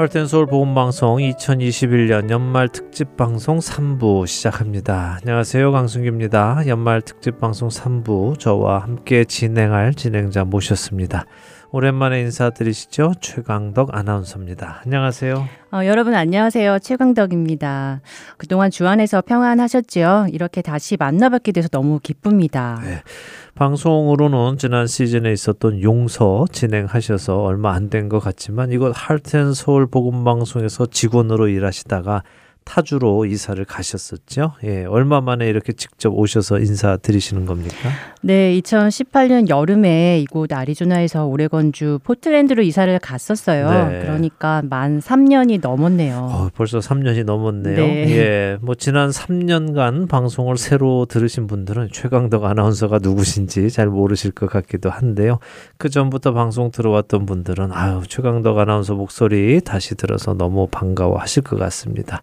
할텐 서울 보건방송 2021년 연말 특집 방송 3부 시작합니다. 안녕하세요. 강승규입니다. 연말 특집 방송 3부 저와 함께 진행할 진행자 모셨습니다. 오랜만에 인사드리시죠. 최강덕 아나운서입니다. 안녕하세요. 어, 여러분 안녕하세요. 최강덕입니다. 그동안 주안에서 평안하셨죠? 이렇게 다시 만나뵙게 돼서 너무 기쁩니다. 네. 방송으로는 지난 시즌에 있었던 용서 진행하셔서 얼마 안 된 것 같지만 이곳 할텐 서울 복음 방송에서 직원으로 일하시다가 타주로 이사를 가셨었죠. 예, 얼마 만에 이렇게 직접 오셔서 인사드리시는 겁니까? 네, 2018년 여름에 이곳 아리조나에서 오레건주 포틀랜드로 이사를 갔었어요. 네. 그러니까 만 3년이 넘었네요. 어, 벌써 3년이 넘었네요. 네. 예, 뭐 지난 3년간 방송을 새로 들으신 분들은 최강덕 아나운서가 누구신지 잘 모르실 것 같기도 한데요. 그 전부터 방송 들어왔던 분들은 아유 최강덕 아나운서 목소리 다시 들어서 너무 반가워하실 것 같습니다.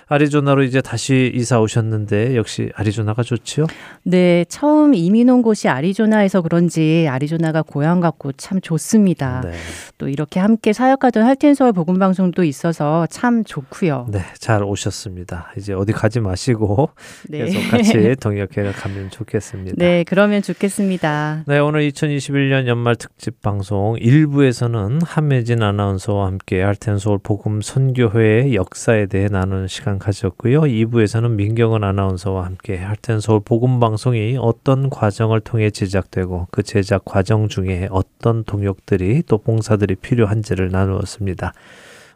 아리조나로 이제 다시 이사 오셨는데 역시 아리조나가 좋지요? 네, 처음 이민 온 곳이 아리조나에서 그런지 아리조나가 고향 같고 참 좋습니다. 네. 또 이렇게 함께 사역하던 할텐서울 복음 방송도 있어서 참 좋고요. 네, 잘 오셨습니다. 이제 어디 가지 마시고 네. 계속 같이 동역해 가면 좋겠습니다. 네, 그러면 좋겠습니다. 네, 오늘 2021년 연말 특집 방송 1부에서는 함혜진 아나운서와 함께 할텐서울 복음 선교회의 역사에 대해 나누는 시간 가졌고요. 2부에서는 민경은 아나운서와 함께 할텐 서울 복음 방송이 어떤 과정을 통해 제작되고 그 제작 과정 중에 어떤 동역들이 또 봉사들이 필요한지를 나누었습니다.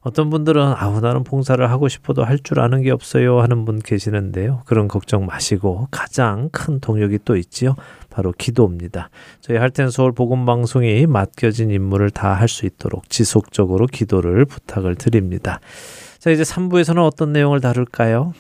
어떤 분들은 아우 나는 봉사를 하고 싶어도 할 줄 아는 게 없어요 하는 분 계시는데요. 그런 걱정 마시고 가장 큰 동력이 또 있지요. 바로 기도입니다. 저희 할텐 서울 복음 방송이 맡겨진 임무를 다 할 수 있도록 지속적으로 기도를 부탁을 드립니다. 자, 이제 3부에서는 어떤 내용을 다룰까요?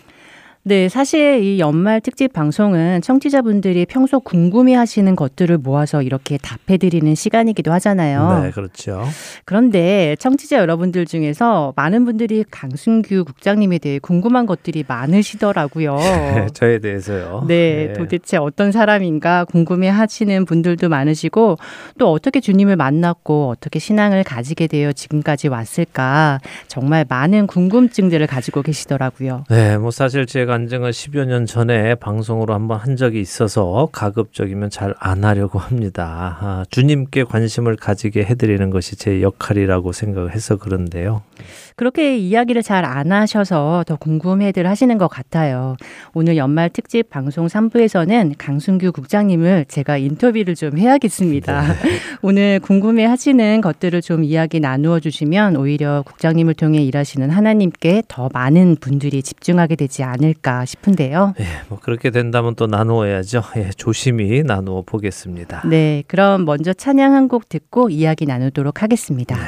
네, 사실 이 연말 특집 방송은 청취자분들이 평소 궁금해 하시는 것들을 모아서 이렇게 답해 드리는 시간이기도 하잖아요. 네, 그렇죠. 그런데 청취자 여러분들 중에서 많은 분들이 강순규 국장님에 대해 궁금한 것들이 많으시더라고요. 저에 대해서요. 네, 네, 도대체 어떤 사람인가 궁금해 하시는 분들도 많으시고 또 어떻게 주님을 만났고 어떻게 신앙을 가지게 되어 지금까지 왔을까 정말 많은 궁금증들을 가지고 계시더라고요. 네, 뭐 사실 제가 간증을 10여 년 전에 방송으로 한번 한 적이 있어서 가급적이면 잘 안 하려고 합니다. 아, 주님께 관심을 가지게 해드리는 것이 제 역할이라고 생각을 해서 그런데요. 그렇게 이야기를 잘 안 하셔서 더 궁금해들 하시는 것 같아요. 오늘 연말 특집 방송 3부에서는 강순규 국장님을 제가 인터뷰를 좀 해야겠습니다. 네. 오늘 궁금해 하시는 것들을 좀 이야기 나누어 주시면 오히려 국장님을 통해 일하시는 하나님께 더 많은 분들이 집중하게 되지 않을까 싶은데요. 예, 뭐 그렇게 된다면 또 나누어야죠. 예, 조심히 나누어 보겠습니다. 네, 그럼 먼저 찬양 한 곡 듣고 이야기 나누도록 하겠습니다. 네.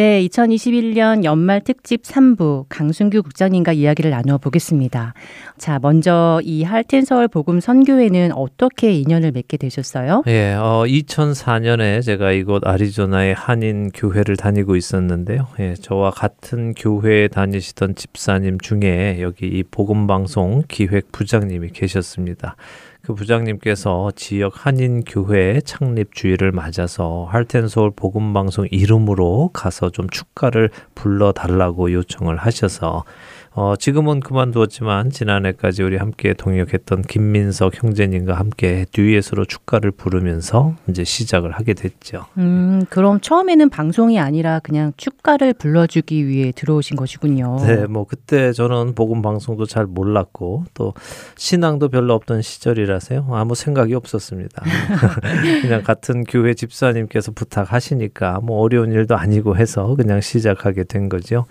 네, 2021년 연말 특집 3부 강순규 국장님과 이야기를 나누어 보겠습니다. 자, 먼저 이 할텐 서울 복음 선교회는 어떻게 인연을 맺게 되셨어요? 예, 어, 2004년에 제가 이곳 아리조나의 한인 교회를 다니고 있었는데요. 예, 저와 같은 교회에 다니시던 집사님 중에 여기 이 복음 방송 기획 부장님이 계셨습니다. 그 부장님께서 지역 한인 교회 창립 주일을 맞아서 할텐 서울 복음 방송 이름으로 가서 좀 축가를 불러 달라고 요청을 하셔서 어, 지금은 그만두었지만 지난해까지 우리 함께 동역했던 김민석 형제님과 함께 듀엣으로 축가를 부르면서 이제 시작을 하게 됐죠. 음, 그럼 처음에는 방송이 아니라 그냥 축가를 불러주기 위해 들어오신 것이군요. 네, 뭐 그때 저는 복음 방송도 잘 몰랐고 또 신앙도 별로 없던 시절이라서요. 아무 생각이 없었습니다. 그냥 같은 교회 집사님께서 부탁하시니까 뭐 어려운 일도 아니고 해서 그냥 시작하게 된 거죠.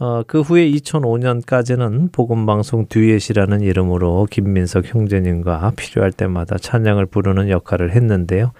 어, 그 후에 2005년까지는 복음방송 듀엣이라는 이름으로 김민석 형제님과 필요할 때마다 찬양을 부르는 역할을 했는데요.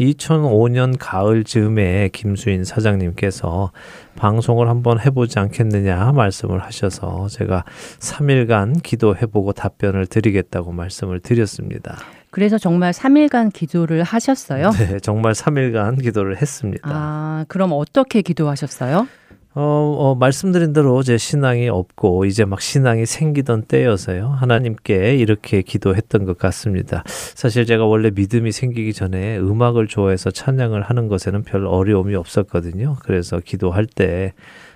2005년 가을 즈음에 김수인 사장님께서 방송을 한번 해보지 않겠느냐 말씀을 하셔서 제가 3일간 기도해보고 답변을 드리겠다고 말씀을 드렸습니다. 그래서 정말 3일간 기도를 하셨어요? 네, 정말 3일간 기도를 했습니다. 아, 그럼 어떻게 기도하셨어요? 어, 어, 말씀드린 대로 제 신앙이 없고 이제 막 신앙이 생기던 때여서요. 하나님께 이렇게 기도했던 것 같습니다. 사실 제가 원래 믿음이 생기기 전에 음악을 좋아해서 찬양을 하는 것에는 별 어려움이 없었거든요. 그래서 기도할 때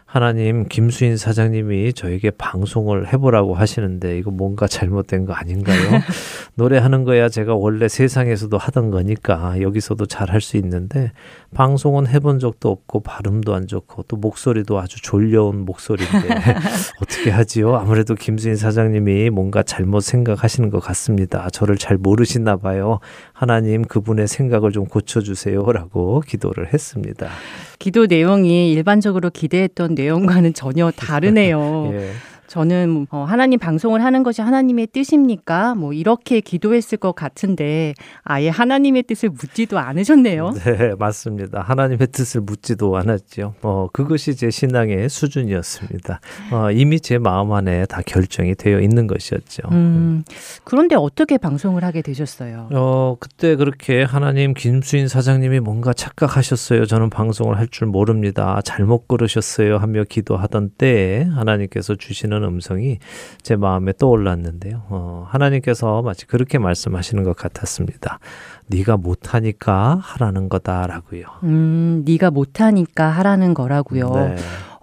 하나님 김수인 사장님이 저에게 방송을 해보라고 하시는데 이거 뭔가 잘못된 거 아닌가요? 노래하는 거야 제가 원래 세상에서도 하던 거니까 여기서도 잘 할 수 있는데 방송은 해본 적도 없고 발음도 안 좋고 또 목소리도 아주 졸려온 목소리인데 어떻게 하지요? 아무래도 김수인 사장님이 뭔가 잘못 생각하시는 것 같습니다. 저를 잘 모르시나 봐요. 하나님 그분의 생각을 좀 고쳐주세요라고 기도를 했습니다. 기도 내용이 일반적으로 기대했던 내용과는 전혀 다르네요. 예. 저는 어, 하나님 방송을 하는 것이 하나님의 뜻입니까? 뭐 이렇게 기도했을 것 같은데 아예 하나님의 뜻을 묻지도 않으셨네요. 네, 맞습니다. 하나님의 뜻을 묻지도 않았죠. 어, 그것이 제 신앙의 수준이었습니다. 어, 이미 제 마음 안에 다 결정이 되어 있는 것이었죠. 음, 그런데 어떻게 방송을 하게 되셨어요? 어, 그때 그렇게 하나님 김수인 사장님이 뭔가 착각하셨어요. 저는 방송을 할 줄 모릅니다. 잘못 걸으셨어요. 하며 기도하던 때에 하나님께서 주시는 들리는 음성이 제 마음에 떠올랐는데요. 어, 하나님께서 마치 그렇게 말씀하시는 것 같았습니다. 네가 못하니까 하라는 거다라고요. 음, 네가 못하니까 하라는 거라고요. 네.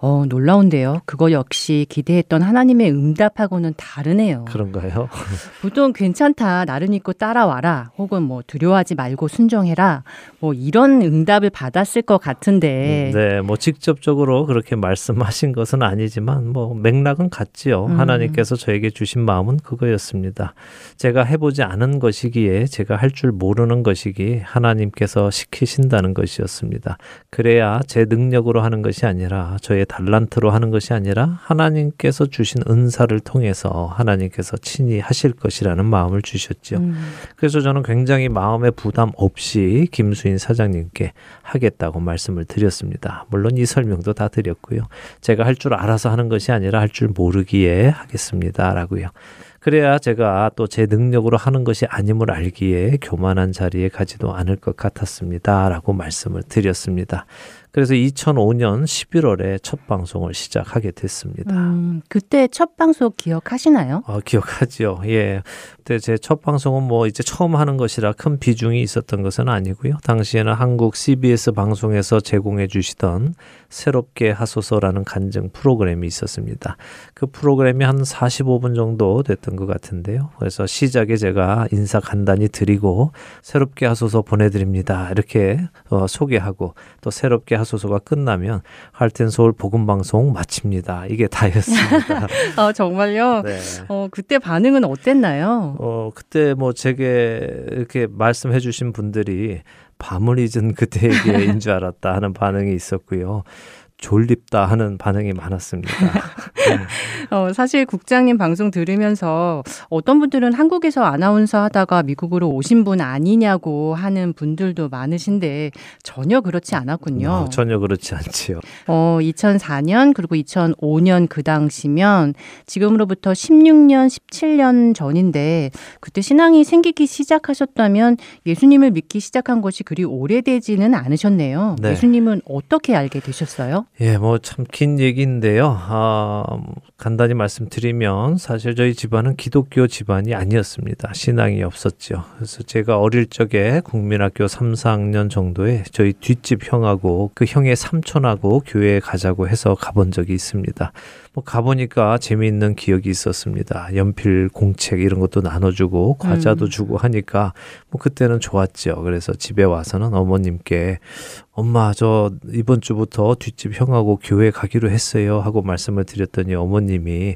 어, 놀라운데요. 그거 역시 기대했던 하나님의 응답하고는 다르네요. 그런가요? 보통 괜찮다. 나를 믿고 따라와라. 혹은 뭐 두려워하지 말고 순종해라. 뭐 이런 응답을 받았을 것 같은데. 음, 네, 뭐 직접적으로 그렇게 말씀하신 것은 아니지만 뭐 맥락은 같지요. 음. 하나님께서 저에게 주신 마음은 그거였습니다. 제가 해보지 않은 것이기에 제가 할 줄 모르는 것이기 하나님께서 시키신다는 것이었습니다. 그래야 제 능력으로 하는 것이 아니라 저의 달란트로 하는 것이 아니라 하나님께서 주신 은사를 통해서 하나님께서 친히 하실 것이라는 마음을 주셨죠. 음. 그래서 저는 굉장히 마음의 부담 없이 김수인 사장님께 하겠다고 말씀을 드렸습니다. 물론 이 설명도 다 드렸고요. 제가 할 줄 알아서 하는 것이 아니라 할 줄 모르기에 하겠습니다라고요. 그래야 제가 또 제 능력으로 하는 것이 아님을 알기에 교만한 자리에 가지도 않을 것 같았습니다. 라고 말씀을 드렸습니다. 그래서 2005년 11월에 첫 방송을 시작하게 됐습니다. 음, 그때 첫 방송 기억하시나요? 어, 기억하죠. 예. 그때 제 첫 방송은 뭐 이제 처음 하는 것이라 큰 비중이 있었던 것은 아니고요. 당시에는 한국 CBS 방송에서 제공해 주시던 새롭게 하소서라는 간증 프로그램이 있었습니다. 그 프로그램이 한 45분 정도 됐던 것 같은데요. 그래서 시작에 제가 인사 간단히 드리고 새롭게 하소서 보내드립니다. 이렇게 어, 소개하고 또 새롭게 하소서가 끝나면 할텐 서울 복음 방송 마칩니다. 이게 다였습니다. 아 정말요? 네. 어 그때 반응은 어땠나요? 어 그때 뭐 제게 이렇게 말씀해 주신 분들이 밤을 잊은 그대에게인 줄 알았다 하는 반응이 있었고요. 졸립다 하는 반응이 많았습니다. 어, 사실 국장님 방송 들으면서 어떤 분들은 한국에서 아나운서 하다가 미국으로 오신 분 아니냐고 하는 분들도 많으신데 전혀 그렇지 않았군요. 어, 전혀 그렇지 않지요. 어, 2004년 그리고 2005년 그 당시면 지금으로부터 16년, 17년 전인데 그때 신앙이 생기기 시작하셨다면 예수님을 믿기 시작한 것이 그리 오래되지는 않으셨네요. 네. 예수님은 어떻게 알게 되셨어요? 예, 뭐 참 긴 얘기인데요. 아, 간단히 말씀드리면 사실 저희 집안은 기독교 집안이 아니었습니다. 신앙이 없었죠. 그래서 제가 어릴 적에 국민학교 3, 4학년 정도에 저희 뒷집 형하고 그 형의 삼촌하고 교회에 가자고 해서 가본 적이 있습니다. 뭐 가보니까 재미있는 기억이 있었습니다. 연필, 공책 이런 것도 나눠주고 과자도 음. 주고 하니까 뭐 그때는 좋았죠. 그래서 집에 와서는 어머님께 엄마 저 이번 주부터 뒷집 형하고 교회 가기로 했어요 하고 말씀을 드렸더니 어머님이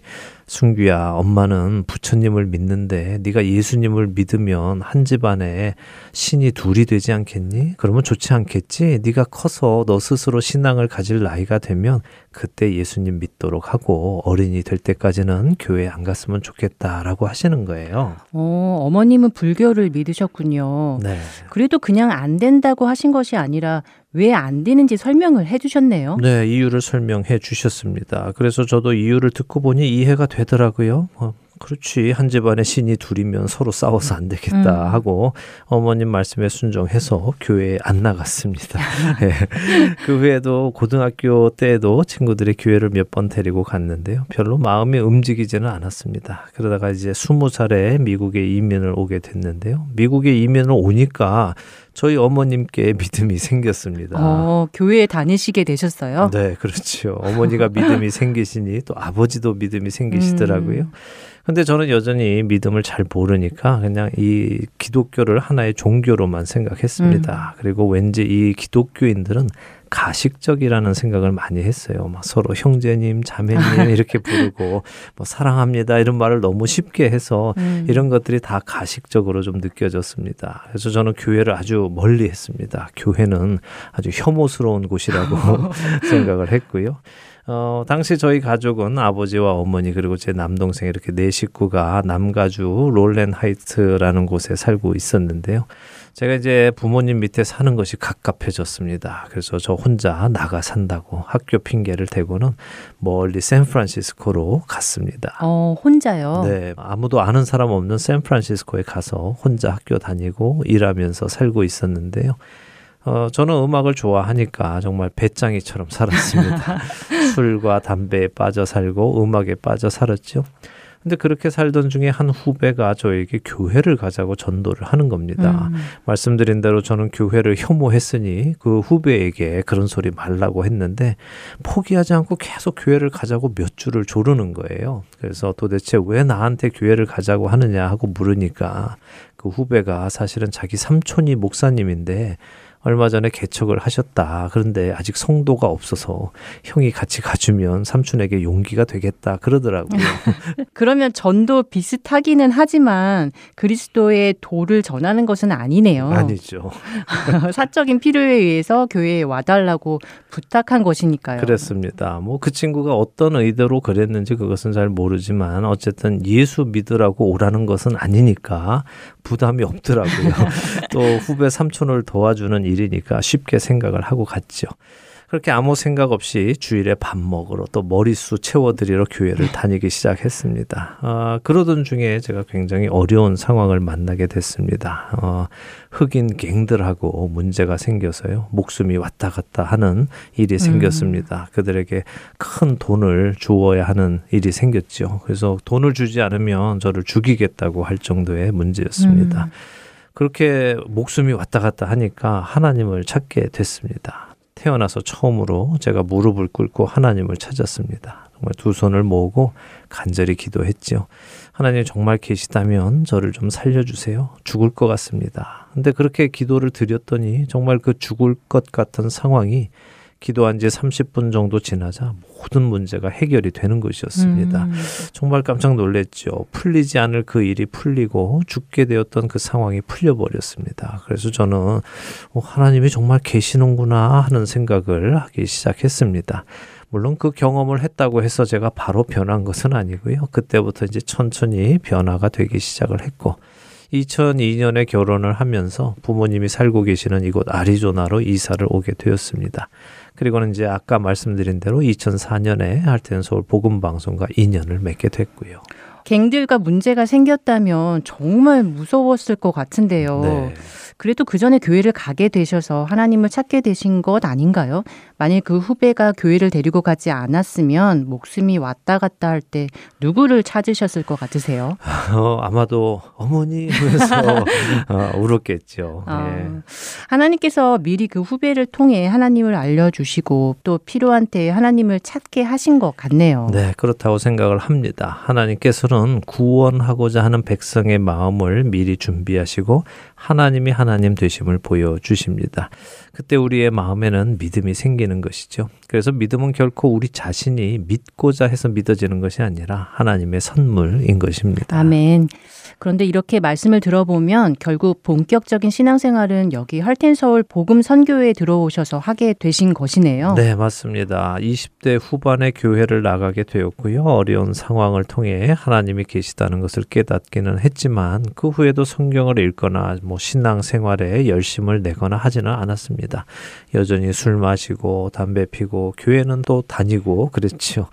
순규야 엄마는 부처님을 믿는데 네가 예수님을 믿으면 한 집안에 신이 둘이 되지 않겠니? 그러면 좋지 않겠지? 네가 커서 너 스스로 신앙을 가질 나이가 되면 그때 예수님 믿도록 하고 어린이 될 때까지는 교회 안 갔으면 좋겠다라고 하시는 거예요. 어, 어머님은 불교를 믿으셨군요. 네. 그래도 그냥 안 된다고 하신 것이 아니라 왜 안 되는지 설명을 해주셨네요. 네, 이유를 설명해 주셨습니다. 그래서 저도 이유를 듣고 보니 이해가 되더라고요. 어, 그렇지. 한 집안에 신이 둘이면 서로 싸워서 안 되겠다 음. 하고 어머님 말씀에 순종해서 교회에 안 나갔습니다. 예. 그 후에도 고등학교 때에도 친구들이 교회를 몇 번 데리고 갔는데요. 별로 마음이 움직이지는 않았습니다. 그러다가 이제 스무 살에 미국에 이민을 오게 됐는데요. 미국에 이민을 오니까 저희 어머님께 믿음이 생겼습니다. 어, 교회에 다니시게 되셨어요? 네, 그렇죠. 어머니가 믿음이 생기시니 또 아버지도 믿음이 생기시더라고요. 음. 근데 저는 여전히 믿음을 잘 모르니까 그냥 이 기독교를 하나의 종교로만 생각했습니다. 그리고 왠지 이 기독교인들은 가식적이라는 생각을 많이 했어요. 막 서로 형제님, 자매님 이렇게 부르고 뭐 사랑합니다 이런 말을 너무 쉽게 해서 음. 이런 것들이 다 가식적으로 좀 느껴졌습니다. 그래서 저는 교회를 아주 멀리 했습니다. 교회는 아주 혐오스러운 곳이라고 생각을 했고요. 어, 당시 저희 가족은 아버지와 어머니 그리고 제 남동생 이렇게 네 식구가 남가주 Rowland Heights라는 곳에 살고 있었는데요. 제가 이제 부모님 밑에 사는 것이 갑갑해졌습니다. 그래서 저 혼자 나가 산다고 학교 핑계를 대고는 멀리 샌프란시스코로 갔습니다. 어, 혼자요? 네, 아무도 아는 사람 없는 샌프란시스코에 가서 혼자 학교 다니고 일하면서 살고 있었는데요. 어, 저는 음악을 좋아하니까 정말 배짱이처럼 살았습니다. 술과 담배에 빠져 살고 음악에 빠져 살았죠. 근데 그렇게 살던 중에 한 후배가 저에게 교회를 가자고 전도를 하는 겁니다. 음. 말씀드린 대로 저는 교회를 혐오했으니 그 후배에게 그런 소리 말라고 했는데 포기하지 않고 계속 교회를 가자고 몇 주를 조르는 거예요. 그래서 도대체 왜 나한테 교회를 가자고 하느냐 하고 물으니까 그 후배가 사실은 자기 삼촌이 목사님인데 얼마 전에 개척을 하셨다. 그런데 아직 성도가 없어서 형이 같이 가주면 삼촌에게 용기가 되겠다. 그러더라고요. 그러면 전도 비슷하기는 하지만 그리스도의 도를 전하는 것은 아니네요. 아니죠. 사적인 필요에 의해서 교회에 와달라고 부탁한 것이니까요. 그랬습니다. 뭐 그 친구가 어떤 의도로 그랬는지 그것은 잘 모르지만 어쨌든 예수 믿으라고 오라는 것은 아니니까 부담이 없더라고요. 또 후배 삼촌을 도와주는 일이니까 쉽게 생각을 하고 갔죠. 그렇게 아무 생각 없이 주일에 밥 먹으러 또 머리수 채워드리러 교회를 다니기 시작했습니다. 아, 그러던 중에 제가 굉장히 어려운 상황을 만나게 됐습니다. 어, 흑인 갱들하고 문제가 생겨서요. 목숨이 왔다 갔다 하는 일이 생겼습니다. 그들에게 큰 돈을 주어야 하는 일이 생겼죠. 그래서 돈을 주지 않으면 저를 죽이겠다고 할 정도의 문제였습니다. 음. 그렇게 목숨이 왔다 갔다 하니까 하나님을 찾게 됐습니다. 태어나서 처음으로 제가 무릎을 꿇고 하나님을 찾았습니다. 정말 두 손을 모으고 간절히 기도했지요. 하나님 정말 계시다면 저를 좀 살려주세요. 죽을 것 같습니다. 근데 그렇게 기도를 드렸더니 정말 그 죽을 것 같은 상황이 기도한 지 30분 정도 지나자 모든 문제가 해결이 되는 것이었습니다. 음. 정말 깜짝 놀랐죠. 풀리지 않을 그 일이 풀리고 죽게 되었던 그 상황이 풀려버렸습니다. 그래서 저는 어, 하나님이 정말 계시는구나 하는 생각을 하기 시작했습니다. 물론 그 경험을 했다고 해서 제가 바로 변한 것은 아니고요. 그때부터 이제 천천히 변화가 되기 시작을 했고 2002년에 결혼을 하면서 부모님이 살고 계시는 이곳 아리조나로 이사를 오게 되었습니다. 그리고는 이제 아까 말씀드린 대로 2004년에 할텐 서울 복음 방송과 인연을 맺게 됐고요. 갱들과 문제가 생겼다면 정말 무서웠을 것 같은데요. 네. 그래도 그 전에 교회를 가게 되셔서 하나님을 찾게 되신 것 아닌가요? 만일 그 후배가 교회를 데리고 가지 않았으면 목숨이 왔다 갔다 할 때 누구를 찾으셨을 것 같으세요? 어, 아마도 어머니 하면서 어, 울었겠죠. 어, 예. 하나님께서 미리 그 후배를 통해 하나님을 알려주시고 또 필요한 때에 하나님을 찾게 하신 것 같네요. 네, 그렇다고 생각을 합니다. 하나님께서는 구원하고자 하는 백성의 마음을 미리 준비하시고 하나님이 하나님 되심을 보여주십니다. 그때 우리의 마음에는 믿음이 생기는 것이죠. 그래서 믿음은 결코 우리 자신이 믿고자 해서 믿어지는 것이 아니라 하나님의 선물인 것입니다. 아멘. 그런데 이렇게 말씀을 들어보면 결국 본격적인 신앙생활은 여기 할텐서울 복음 선교회에 들어오셔서 하게 되신 것이네요. 네, 맞습니다. 20대 후반에 교회를 나가게 되었고요. 어려운 상황을 통해 하나님이 계시다는 것을 깨닫기는 했지만 그 후에도 성경을 읽거나 뭐 신앙생활에 열심을 내거나 하지는 않았습니다. 여전히 술 마시고 담배 피고 교회는 또 다니고 그랬죠.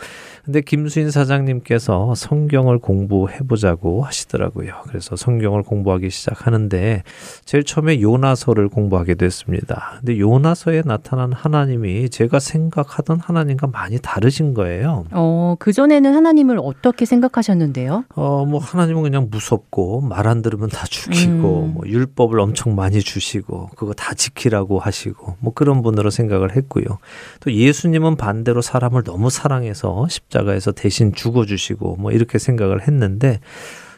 근데 김수인 사장님께서 성경을 공부해 보자고 하시더라고요. 그래서 성경을 공부하기 시작하는데 제일 처음에 요나서를 공부하게 됐습니다. 근데 요나서에 나타난 하나님이 제가 생각하던 하나님과 많이 다르신 거예요. 어, 그전에는 하나님을 어떻게 생각하셨는데요? 어, 뭐 하나님은 그냥 무섭고 말 안 들으면 다 죽이고 음. 뭐 율법을 엄청 많이 주시고 그거 다 지키라고 하시고 뭐 그런 분으로 생각을 했고요. 또 예수님은 반대로 사람을 너무 사랑해서 십자 십자가에서 대신 죽어주시고 뭐 이렇게 생각을 했는데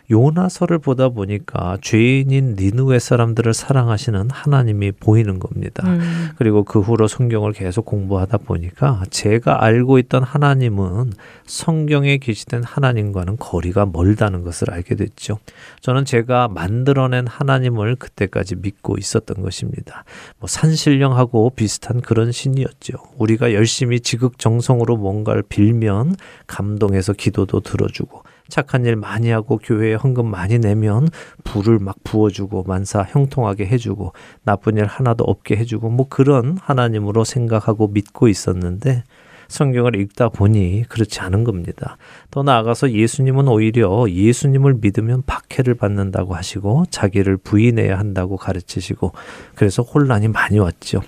요나서를 보다 보니까 죄인인 니누의 사람들을 사랑하시는 하나님이 보이는 겁니다. 음. 그리고 그 후로 성경을 계속 공부하다 보니까 제가 알고 있던 하나님은 성경에 계시된 하나님과는 거리가 멀다는 것을 알게 됐죠. 저는 제가 만들어낸 하나님을 그때까지 믿고 있었던 것입니다. 뭐 산신령하고 비슷한 그런 신이었죠. 우리가 열심히 지극정성으로 뭔가를 빌면 감동해서 기도도 들어주고 착한 일 많이 하고 교회에 헌금 많이 내면 불을 막 부어주고 만사 형통하게 해주고 나쁜 일 하나도 없게 해주고 뭐 그런 하나님으로 생각하고 믿고 있었는데 성경을 읽다 보니 그렇지 않은 겁니다. 더 나아가서 예수님은 오히려 예수님을 믿으면 박해를 받는다고 하시고 자기를 부인해야 한다고 가르치시고 그래서 혼란이 많이 왔죠.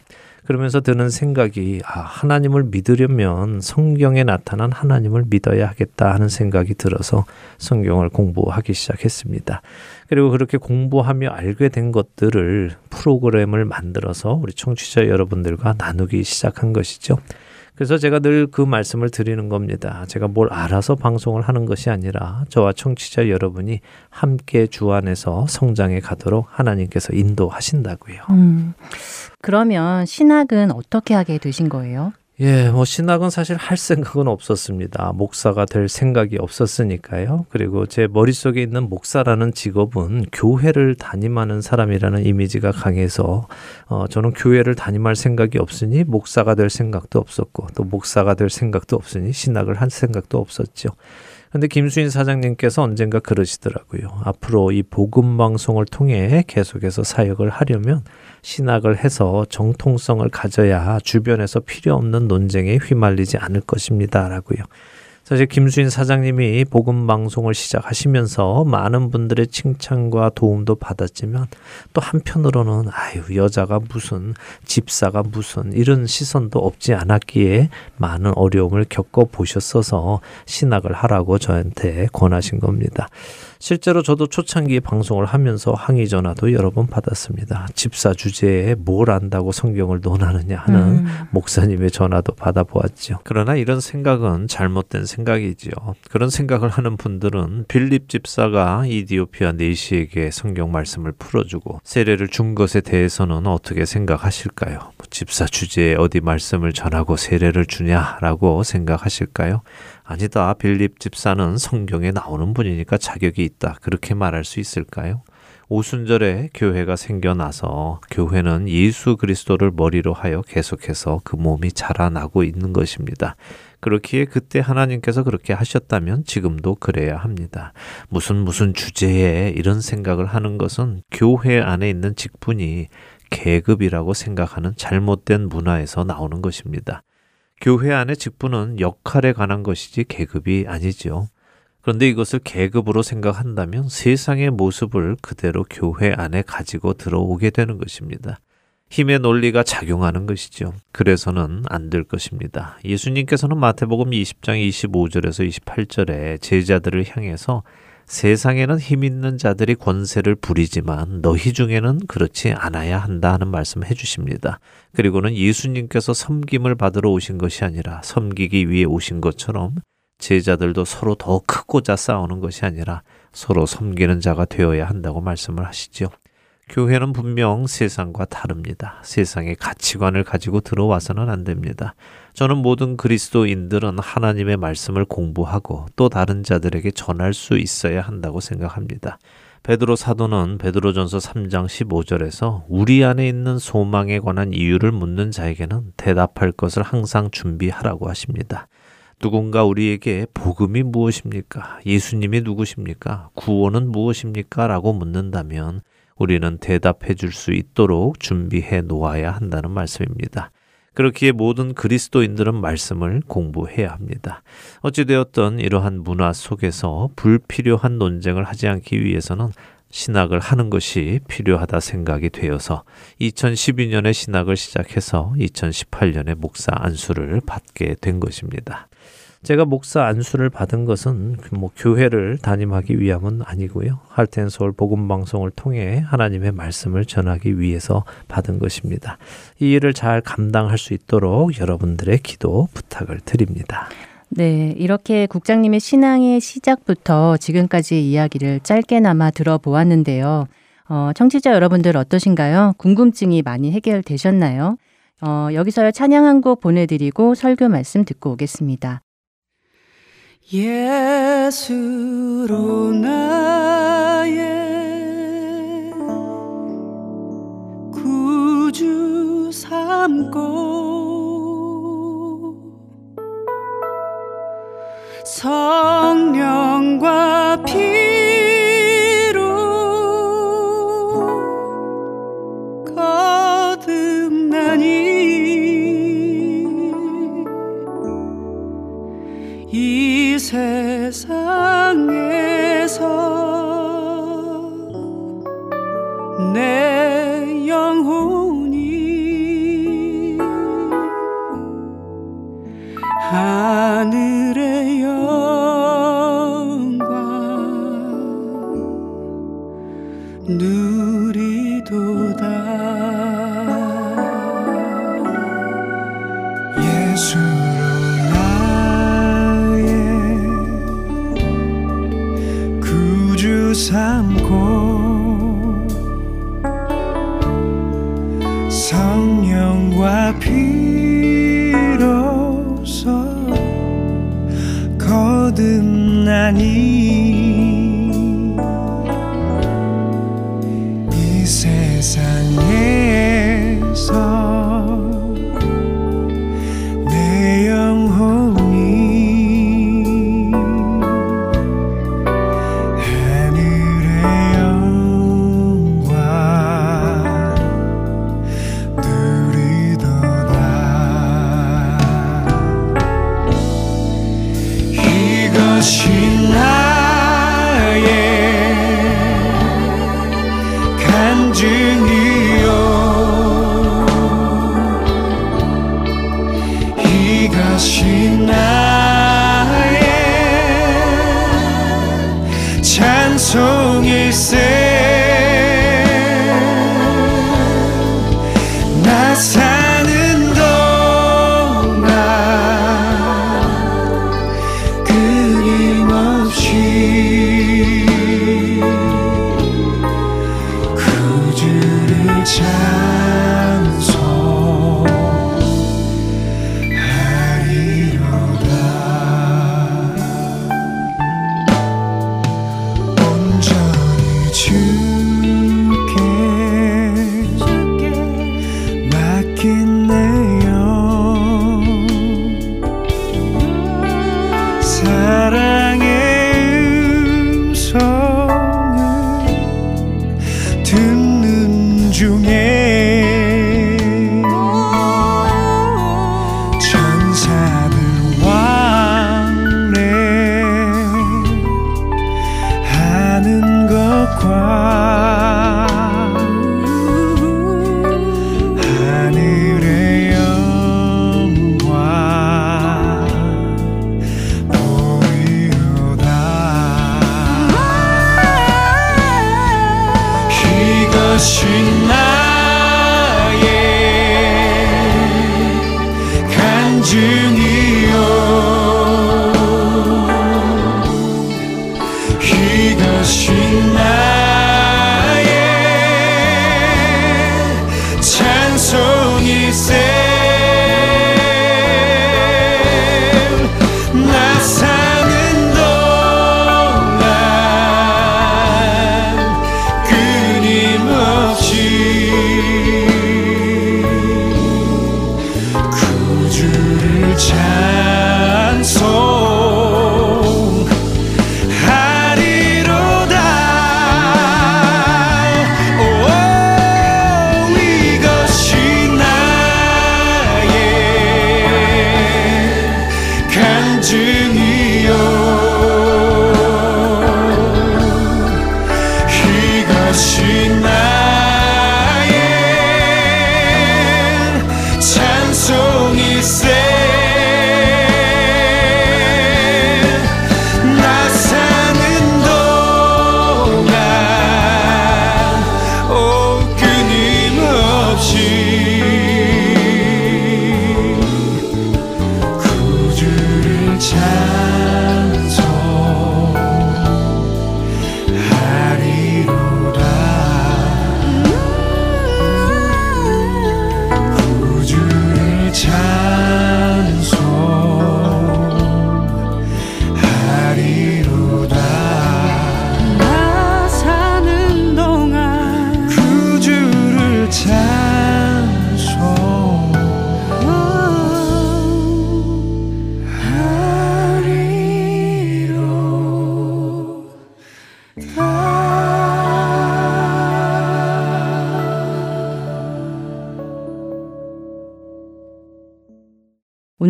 그러면서 드는 생각이 아, 하나님을 믿으려면 성경에 나타난 하나님을 믿어야 하겠다 하는 생각이 들어서 성경을 공부하기 시작했습니다. 그리고 그렇게 공부하며 알게 된 것들을 프로그램을 만들어서 우리 청취자 여러분들과 나누기 시작한 것이죠. 그래서 제가 늘 그 말씀을 드리는 겁니다. 제가 뭘 알아서 방송을 하는 것이 아니라 저와 청취자 여러분이 함께 주 안에서 성장해 가도록 하나님께서 인도하신다고요. 음, 그러면 신학은 어떻게 하게 되신 거예요? 예, 뭐 신학은 사실 할 생각은 없었습니다. 목사가 될 생각이 없었으니까요. 그리고 제 머릿속에 있는 목사라는 직업은 교회를 담임하는 사람이라는 이미지가 강해서 어, 저는 교회를 담임할 생각이 없으니 목사가 될 생각도 없었고 또 목사가 될 생각도 없으니 신학을 할 생각도 없었죠. 근데 김수인 사장님께서 언젠가 그러시더라고요. 앞으로 이 복음 방송을 통해 계속해서 사역을 하려면 신학을 해서 정통성을 가져야 주변에서 필요 없는 논쟁에 휘말리지 않을 것입니다라고요. 사실 김수인 사장님이 복음 방송을 시작하시면서 많은 분들의 칭찬과 도움도 받았지만 또 한편으로는 아유 여자가 무슨 집사가 무슨 이런 시선도 없지 않았기에 많은 어려움을 겪어 보셨어서 신학을 하라고 저한테 권하신 겁니다. 실제로 저도 초창기 방송을 하면서 항의 전화도 여러 번 받았습니다. 집사 주제에 뭘 안다고 성경을 논하느냐 하는 음. 목사님의 전화도 받아보았죠. 그러나 이런 생각은 잘못된 생각 생각이지요. 그런 생각을 하는 분들은 빌립 집사가 이디오피아 네시에게 성경 말씀을 풀어주고 세례를 준 것에 대해서는 어떻게 생각하실까요? 뭐 집사 주제에 어디 말씀을 전하고 세례를 주냐라고 생각하실까요? 아니다. 빌립 집사는 성경에 나오는 분이니까 자격이 있다. 그렇게 말할 수 있을까요? 오순절에 교회가 생겨나서 교회는 예수 그리스도를 머리로 하여 계속해서 그 몸이 자라나고 있는 것입니다. 그렇기에 그때 하나님께서 그렇게 하셨다면 지금도 그래야 합니다. 무슨 무슨 주제에 이런 생각을 하는 것은 교회 안에 있는 직분이 계급이라고 생각하는 잘못된 문화에서 나오는 것입니다. 교회 안의 직분은 역할에 관한 것이지 계급이 아니지요. 그런데 이것을 계급으로 생각한다면 세상의 모습을 그대로 교회 안에 가지고 들어오게 되는 것입니다. 힘의 논리가 작용하는 것이죠. 그래서는 안 될 것입니다. 예수님께서는 마태복음 20장 25절에서 28절에 제자들을 향해서 세상에는 힘 있는 자들이 권세를 부리지만 너희 중에는 그렇지 않아야 한다 하는 말씀 해 주십니다. 그리고는 예수님께서 섬김을 받으러 오신 것이 아니라 섬기기 위해 오신 것처럼 제자들도 서로 더 크고자 싸우는 것이 아니라 서로 섬기는 자가 되어야 한다고 말씀을 하시죠. 교회는 분명 세상과 다릅니다. 세상의 가치관을 가지고 들어와서는 안 됩니다. 저는 모든 그리스도인들은 하나님의 말씀을 공부하고 또 다른 자들에게 전할 수 있어야 한다고 생각합니다. 베드로 사도는 베드로전서 3장 15절에서 우리 안에 있는 소망에 관한 이유를 묻는 자에게는 대답할 것을 항상 준비하라고 하십니다. 누군가 우리에게 복음이 무엇입니까? 예수님이 누구십니까? 구원은 무엇입니까? 라고 묻는다면 우리는 대답해 줄 수 있도록 준비해 놓아야 한다는 말씀입니다. 그렇기에 모든 그리스도인들은 말씀을 공부해야 합니다. 어찌되었던 이러한 문화 속에서 불필요한 논쟁을 하지 않기 위해서는 신학을 하는 것이 필요하다 생각이 되어서 2012년에 신학을 시작해서 2018년에 목사 안수를 받게 된 것입니다. 제가 목사 안수를 받은 것은 뭐 교회를 담임하기 위함은 아니고요. 할텐 서울 복음 방송을 통해 하나님의 말씀을 전하기 위해서 받은 것입니다. 이 일을 잘 감당할 수 있도록 여러분들의 기도 부탁을 드립니다. 네, 이렇게 국장님의 신앙의 시작부터 지금까지 이야기를 짧게나마 들어보았는데요. 어, 청취자 여러분들 어떠신가요? 궁금증이 많이 해결되셨나요? 어, 여기서 찬양 한 곡 보내드리고 설교 말씀 듣고 오겠습니다. 예수로 나의 구주 삼고 성령과 피로 거듭나니 세상에서 내 하늘의 영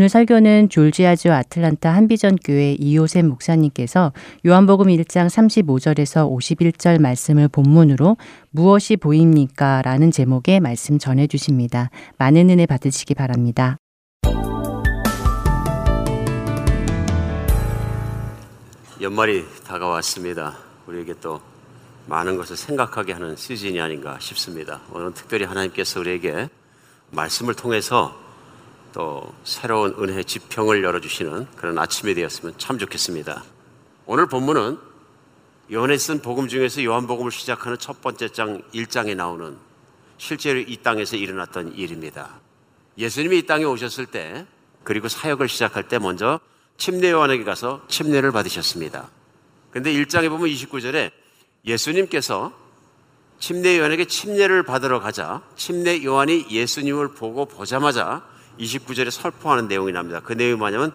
오늘 설교는 졸지아주 아틀란타 한비전 교회 이호셉 목사님께서 요한복음 1장 35절에서 51절 말씀을 본문으로 무엇이 보입니까? 라는 제목의 말씀 전해 주십니다. 많은 은혜 받으시기 바랍니다. 연말이 다가왔습니다. 우리에게 또 많은 것을 생각하게 하는 시즌이 아닌가 싶습니다. 오늘 특별히 하나님께서 우리에게 말씀을 통해서 또 새로운 은혜 지평을 열어주시는 그런 아침이 되었으면 참 좋겠습니다. 오늘 본문은 요한에 쓴 복음 중에서 요한복음을 시작하는 첫 번째 장 1장에 나오는 실제로 이 땅에서 일어났던 일입니다. 예수님이 이 땅에 오셨을 때 그리고 사역을 시작할 때 먼저 침례 요한에게 가서 침례를 받으셨습니다. 근데 1장에 보면 29절에 예수님께서 침례 요한에게 침례를 받으러 가자 침례 요한이 예수님을 보고 보자마자 29절에 설포하는 내용이 납니다. 그 내용이 뭐냐면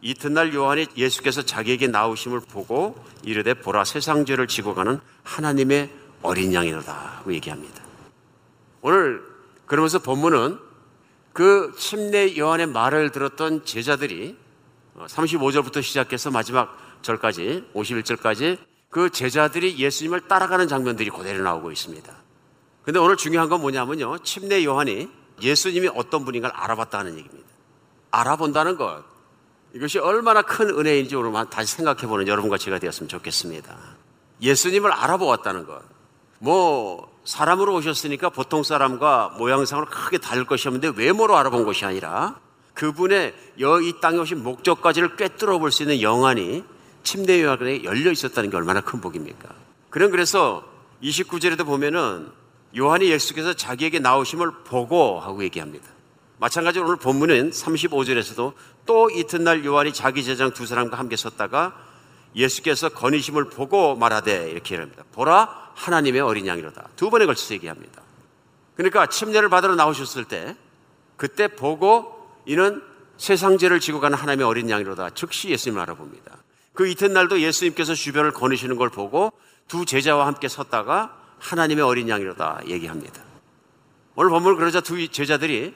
이튿날 요한이 예수께서 자기에게 나오심을 보고 이르되 보라 세상 죄를 지고 가는 하나님의 어린 양이로다 하고 얘기합니다. 오늘 그러면서 본문은 그 침례 요한의 말을 들었던 제자들이 35절부터 시작해서 마지막 절까지 51절까지 그 제자들이 예수님을 따라가는 장면들이 그대로 나오고 있습니다. 근데 오늘 중요한 건 뭐냐면요. 침례 요한이 예수님이 어떤 분인가를 알아봤다는 얘기입니다. 알아본다는 것. 이것이 얼마나 큰 은혜인지 오늘 다시 생각해 보는 여러분과 제가 되었으면 좋겠습니다. 예수님을 알아보았다는 것. 뭐 사람으로 오셨으니까 보통 사람과 모양상으로 크게 다를 것이 없는데 외모로 알아본 것이 아니라 그분의 이 땅에 오신 목적까지를 꿰뚫어 볼 수 있는 영안이 침대 요한에 열려 있었다는 게 얼마나 큰 복입니까? 그런 그래서 29절에도 보면은 요한이 예수께서 자기에게 나오심을 보고 하고 얘기합니다. 마찬가지로 오늘 본문은 35절에서도 또 이튿날 요한이 자기 제장 두 사람과 함께 섰다가 예수께서 건의심을 보고 말하되 이렇게 합니다. 보라 하나님의 어린 양이로다. 두 번에 걸쳐서 얘기합니다. 그러니까 침례를 받으러 나오셨을 때 그때 보고 이는 세상 죄를 지고 가는 하나님의 어린 양이로다. 즉시 예수님을 알아봅니다. 그 이튿날도 예수님께서 주변을 거니시는 걸 보고 두 제자와 함께 섰다가 하나님의 어린 양이로다 얘기합니다. 오늘 본문을 그러자 두 제자들이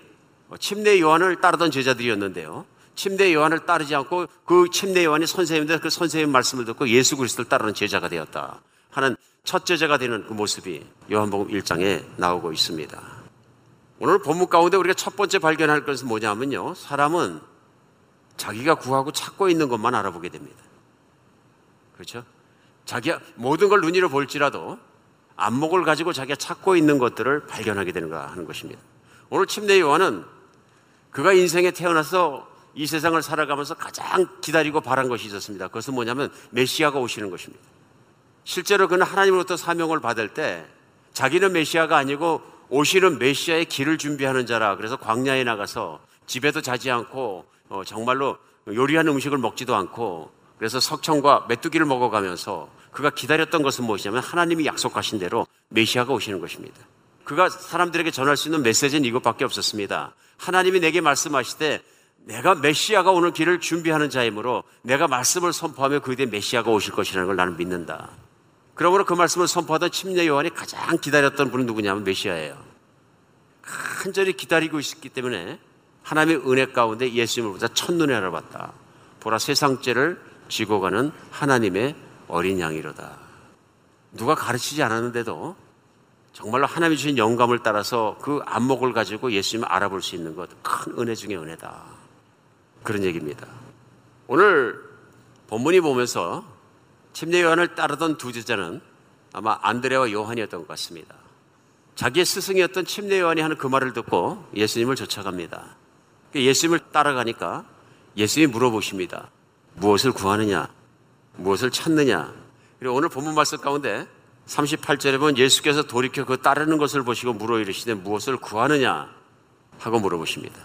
침례 요한을 따르던 제자들이었는데요. 침례 요한을 따르지 않고 그 침례 요한이 선생님인데 그 선생님 말씀을 듣고 예수 그리스도를 따르는 제자가 되었다 하는 첫 제자가 되는 그 모습이 요한복음 1장에 나오고 있습니다. 오늘 본문 가운데 우리가 첫 번째 발견할 것은 뭐냐면요. 사람은 자기가 구하고 찾고 있는 것만 알아보게 됩니다. 그렇죠? 자기가 모든 걸 눈으로 볼지라도 안목을 가지고 자기가 찾고 있는 것들을 발견하게 되는 가 하는 것입니다. 오늘 침례 요한은 그가 인생에 태어나서 이 세상을 살아가면서 가장 기다리고 바란 것이 있었습니다. 그것은 뭐냐면 메시아가 오시는 것입니다. 실제로 그는 하나님으로부터 사명을 받을 때 자기는 메시아가 아니고 오시는 메시아의 길을 준비하는 자라 그래서 광야에 나가서 집에도 자지 않고 어, 정말로 요리한 음식을 먹지도 않고 그래서 석청과 메뚜기를 먹어가면서 그가 기다렸던 것은 무엇이냐면 하나님이 약속하신 대로 메시아가 오시는 것입니다. 그가 사람들에게 전할 수 있는 메시지는 이것밖에 없었습니다. 하나님이 내게 말씀하시되 내가 메시아가 오는 길을 준비하는 자이므로 내가 말씀을 선포하며 그에 대해 메시아가 오실 것이라는 걸 나는 믿는다. 그러므로 그 말씀을 선포하던 침례 요한이 가장 기다렸던 분은 누구냐면 메시아예요. 간절히 기다리고 있었기 때문에 하나님의 은혜 가운데 예수님을 보자 첫눈에 알아봤다. 보라 세상죄를 지고 가는 하나님의 어린 양이로다. 누가 가르치지 않았는데도 정말로 하나님이 주신 영감을 따라서 그 안목을 가지고 예수님을 알아볼 수 있는 것 큰 은혜 중의 은혜다. 그런 얘기입니다. 오늘 본문이 보면서 침례 요한을 따르던 두 제자는 아마 안드레와 요한이었던 것 같습니다. 자기의 스승이었던 침례 요한이 하는 그 말을 듣고 예수님을 쫓아갑니다. 예수님을 따라가니까 예수님이 물어보십니다. 무엇을 구하느냐? 무엇을 찾느냐? 그리고 오늘 본문 말씀 가운데 38절에 보면 예수께서 돌이켜 그 따르는 것을 보시고 물어 이르시되 무엇을 구하느냐? 하고 물어보십니다.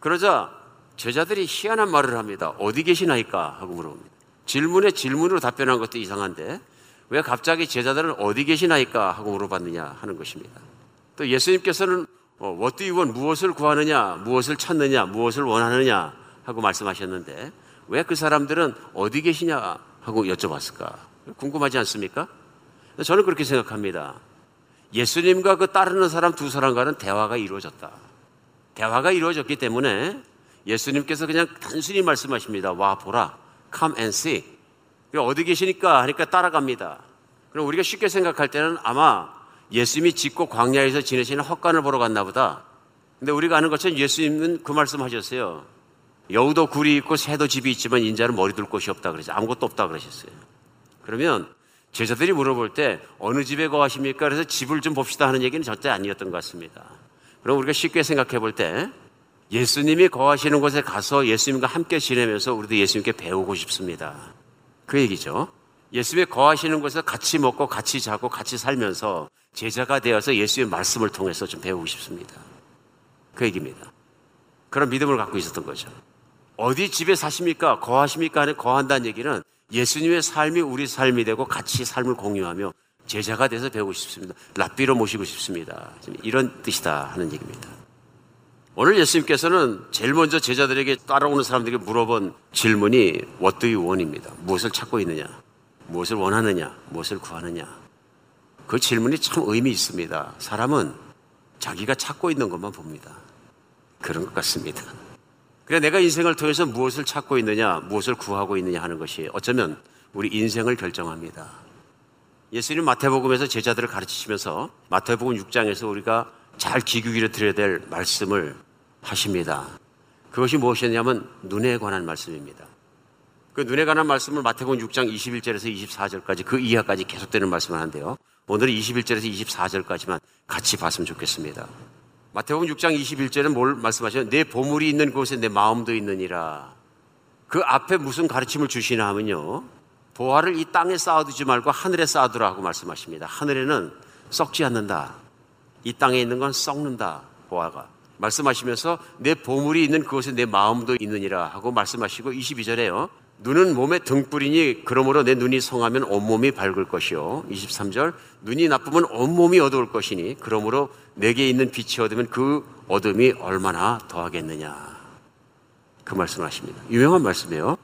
그러자 제자들이 희한한 말을 합니다. 어디 계시나이까? 하고 물어봅니다. 질문에 질문으로 답변한 것도 이상한데 왜 갑자기 제자들은 어디 계시나이까? 하고 물어봤느냐 하는 것입니다. 또 예수님께서는 어, What do you want? 무엇을 구하느냐? 무엇을 찾느냐? 무엇을 원하느냐? 하고 말씀하셨는데 왜 그 사람들은 어디 계시냐? 하고 여쭤봤을까? 궁금하지 않습니까? 저는 그렇게 생각합니다. 예수님과 그 따르는 사람 두 사람과는 대화가 이루어졌다. 대화가 이루어졌기 때문에 예수님께서 그냥 단순히 말씀하십니다. 와, 보라. Come and see. 어디 계시니까 하니까 따라갑니다. 그럼 우리가 쉽게 생각할 때는 아마 예수님이 짓고 광야에서 지내시는 헛간을 보러 갔나 보다. 근데 우리가 아는 것처럼 예수님은 그 말씀 하셨어요. 여우도 굴이 있고 새도 집이 있지만 인자는 머리 둘 곳이 없다 그러죠. 아무것도 없다 그러셨어요. 그러면 제자들이 물어볼 때 어느 집에 거하십니까? 그래서 집을 좀 봅시다 하는 얘기는 절대 아니었던 것 같습니다. 그럼 우리가 쉽게 생각해 볼 때 예수님이 거하시는 곳에 가서 예수님과 함께 지내면서 우리도 예수님께 배우고 싶습니다. 그 얘기죠. 예수님이 거하시는 곳에서 같이 먹고 같이 자고 같이 살면서 제자가 되어서 예수의 말씀을 통해서 좀 배우고 싶습니다. 그 얘기입니다. 그런 믿음을 갖고 있었던 거죠. 어디 집에 사십니까? 거하십니까? 하는 거한다는 얘기는 예수님의 삶이 우리 삶이 되고 같이 삶을 공유하며 제자가 돼서 배우고 싶습니다. 랍비로 모시고 싶습니다. 이런 뜻이다 하는 얘기입니다. 오늘 예수님께서는 제일 먼저 제자들에게 따라오는 사람들에게 물어본 질문이 What do you want입니다. 무엇을 찾고 있느냐? 무엇을 원하느냐? 무엇을 구하느냐? 그 질문이 참 의미 있습니다. 사람은 자기가 찾고 있는 것만 봅니다. 그런 것 같습니다. 그래 내가 인생을 통해서 무엇을 찾고 있느냐, 무엇을 구하고 있느냐 하는 것이 어쩌면 우리 인생을 결정합니다. 예수님 마태복음에서 제자들을 가르치시면서 마태복음 6장에서 우리가 잘 기귀기를 드려야 될 말씀을 하십니다. 그것이 무엇이냐면 눈에 관한 말씀입니다. 그 눈에 관한 말씀을 마태복음 6장 21절에서 24절까지 그 이하까지 계속되는 말씀을 하는데요. 오늘은 21절에서 24절까지만 같이 봤으면 좋겠습니다. 마태복음 6장 21절은 뭘 말씀하셔요? 내 보물이 있는 곳에 내 마음도 있느니라. 그 앞에 무슨 가르침을 주시나 하면요. 보화를 이 땅에 쌓아두지 말고 하늘에 쌓아두라 하고 말씀하십니다. 하늘에는 썩지 않는다. 이 땅에 있는 건 썩는다. 보화가. 말씀하시면서 내 보물이 있는 그곳에 내 마음도 있느니라 하고 말씀하시고 22절에요. 눈은 몸의 등불이니 그러므로 내 눈이 성하면 온몸이 밝을 것이요. 23절 눈이 나쁘면 온몸이 어두울 것이니 그러므로 내게 있는 빛이 어두면 그 어둠이 얼마나 더하겠느냐. 그 말씀을 하십니다. 유명한 말씀이에요.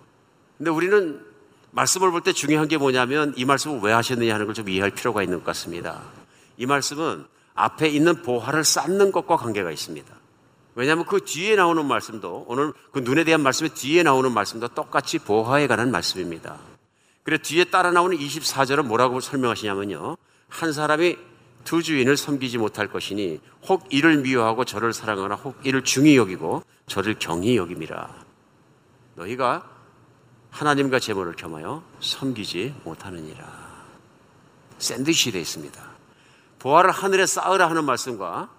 근데 우리는 말씀을 볼 때 중요한 게 뭐냐면 이 말씀을 왜 하셨느냐 하는 걸 좀 이해할 필요가 있는 것 같습니다. 이 말씀은 앞에 있는 보화를 쌓는 것과 관계가 있습니다. 왜냐하면 그 뒤에 나오는 말씀도 오늘 그 눈에 대한 말씀의 뒤에 나오는 말씀도 똑같이 보화에 관한 말씀입니다. 그래 뒤에 따라 나오는 24절은 뭐라고 설명하시냐면요. 한 사람이 두 주인을 섬기지 못할 것이니 혹 이를 미워하고 저를 사랑하나 혹 이를 중히 여기고 저를 경히 여김이라. 너희가 하나님과 재물을 겸하여 섬기지 못하느니라. 샌드위치 되어 있습니다. 보화를 하늘에 쌓으라 하는 말씀과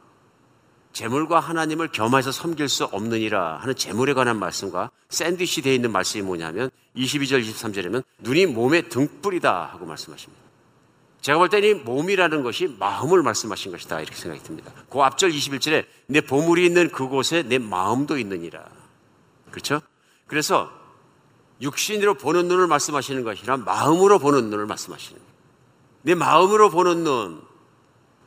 재물과 하나님을 겸해서 섬길 수 없느니라 하는 재물에 관한 말씀과 샌드위치 되어 있는 말씀이 뭐냐면 22절 23절이면 눈이 몸의 등불이다 하고 말씀하십니다. 제가 볼 때는 이 몸이라는 것이 마음을 말씀하신 것이다 이렇게 생각이 듭니다. 그 앞절 21절에 내 보물이 있는 그곳에 내 마음도 있느니라. 그렇죠? 그래서 육신으로 보는 눈을 말씀하시는 것이 아니라 마음으로 보는 눈을 말씀하시는 거예요. 내 마음으로 보는 눈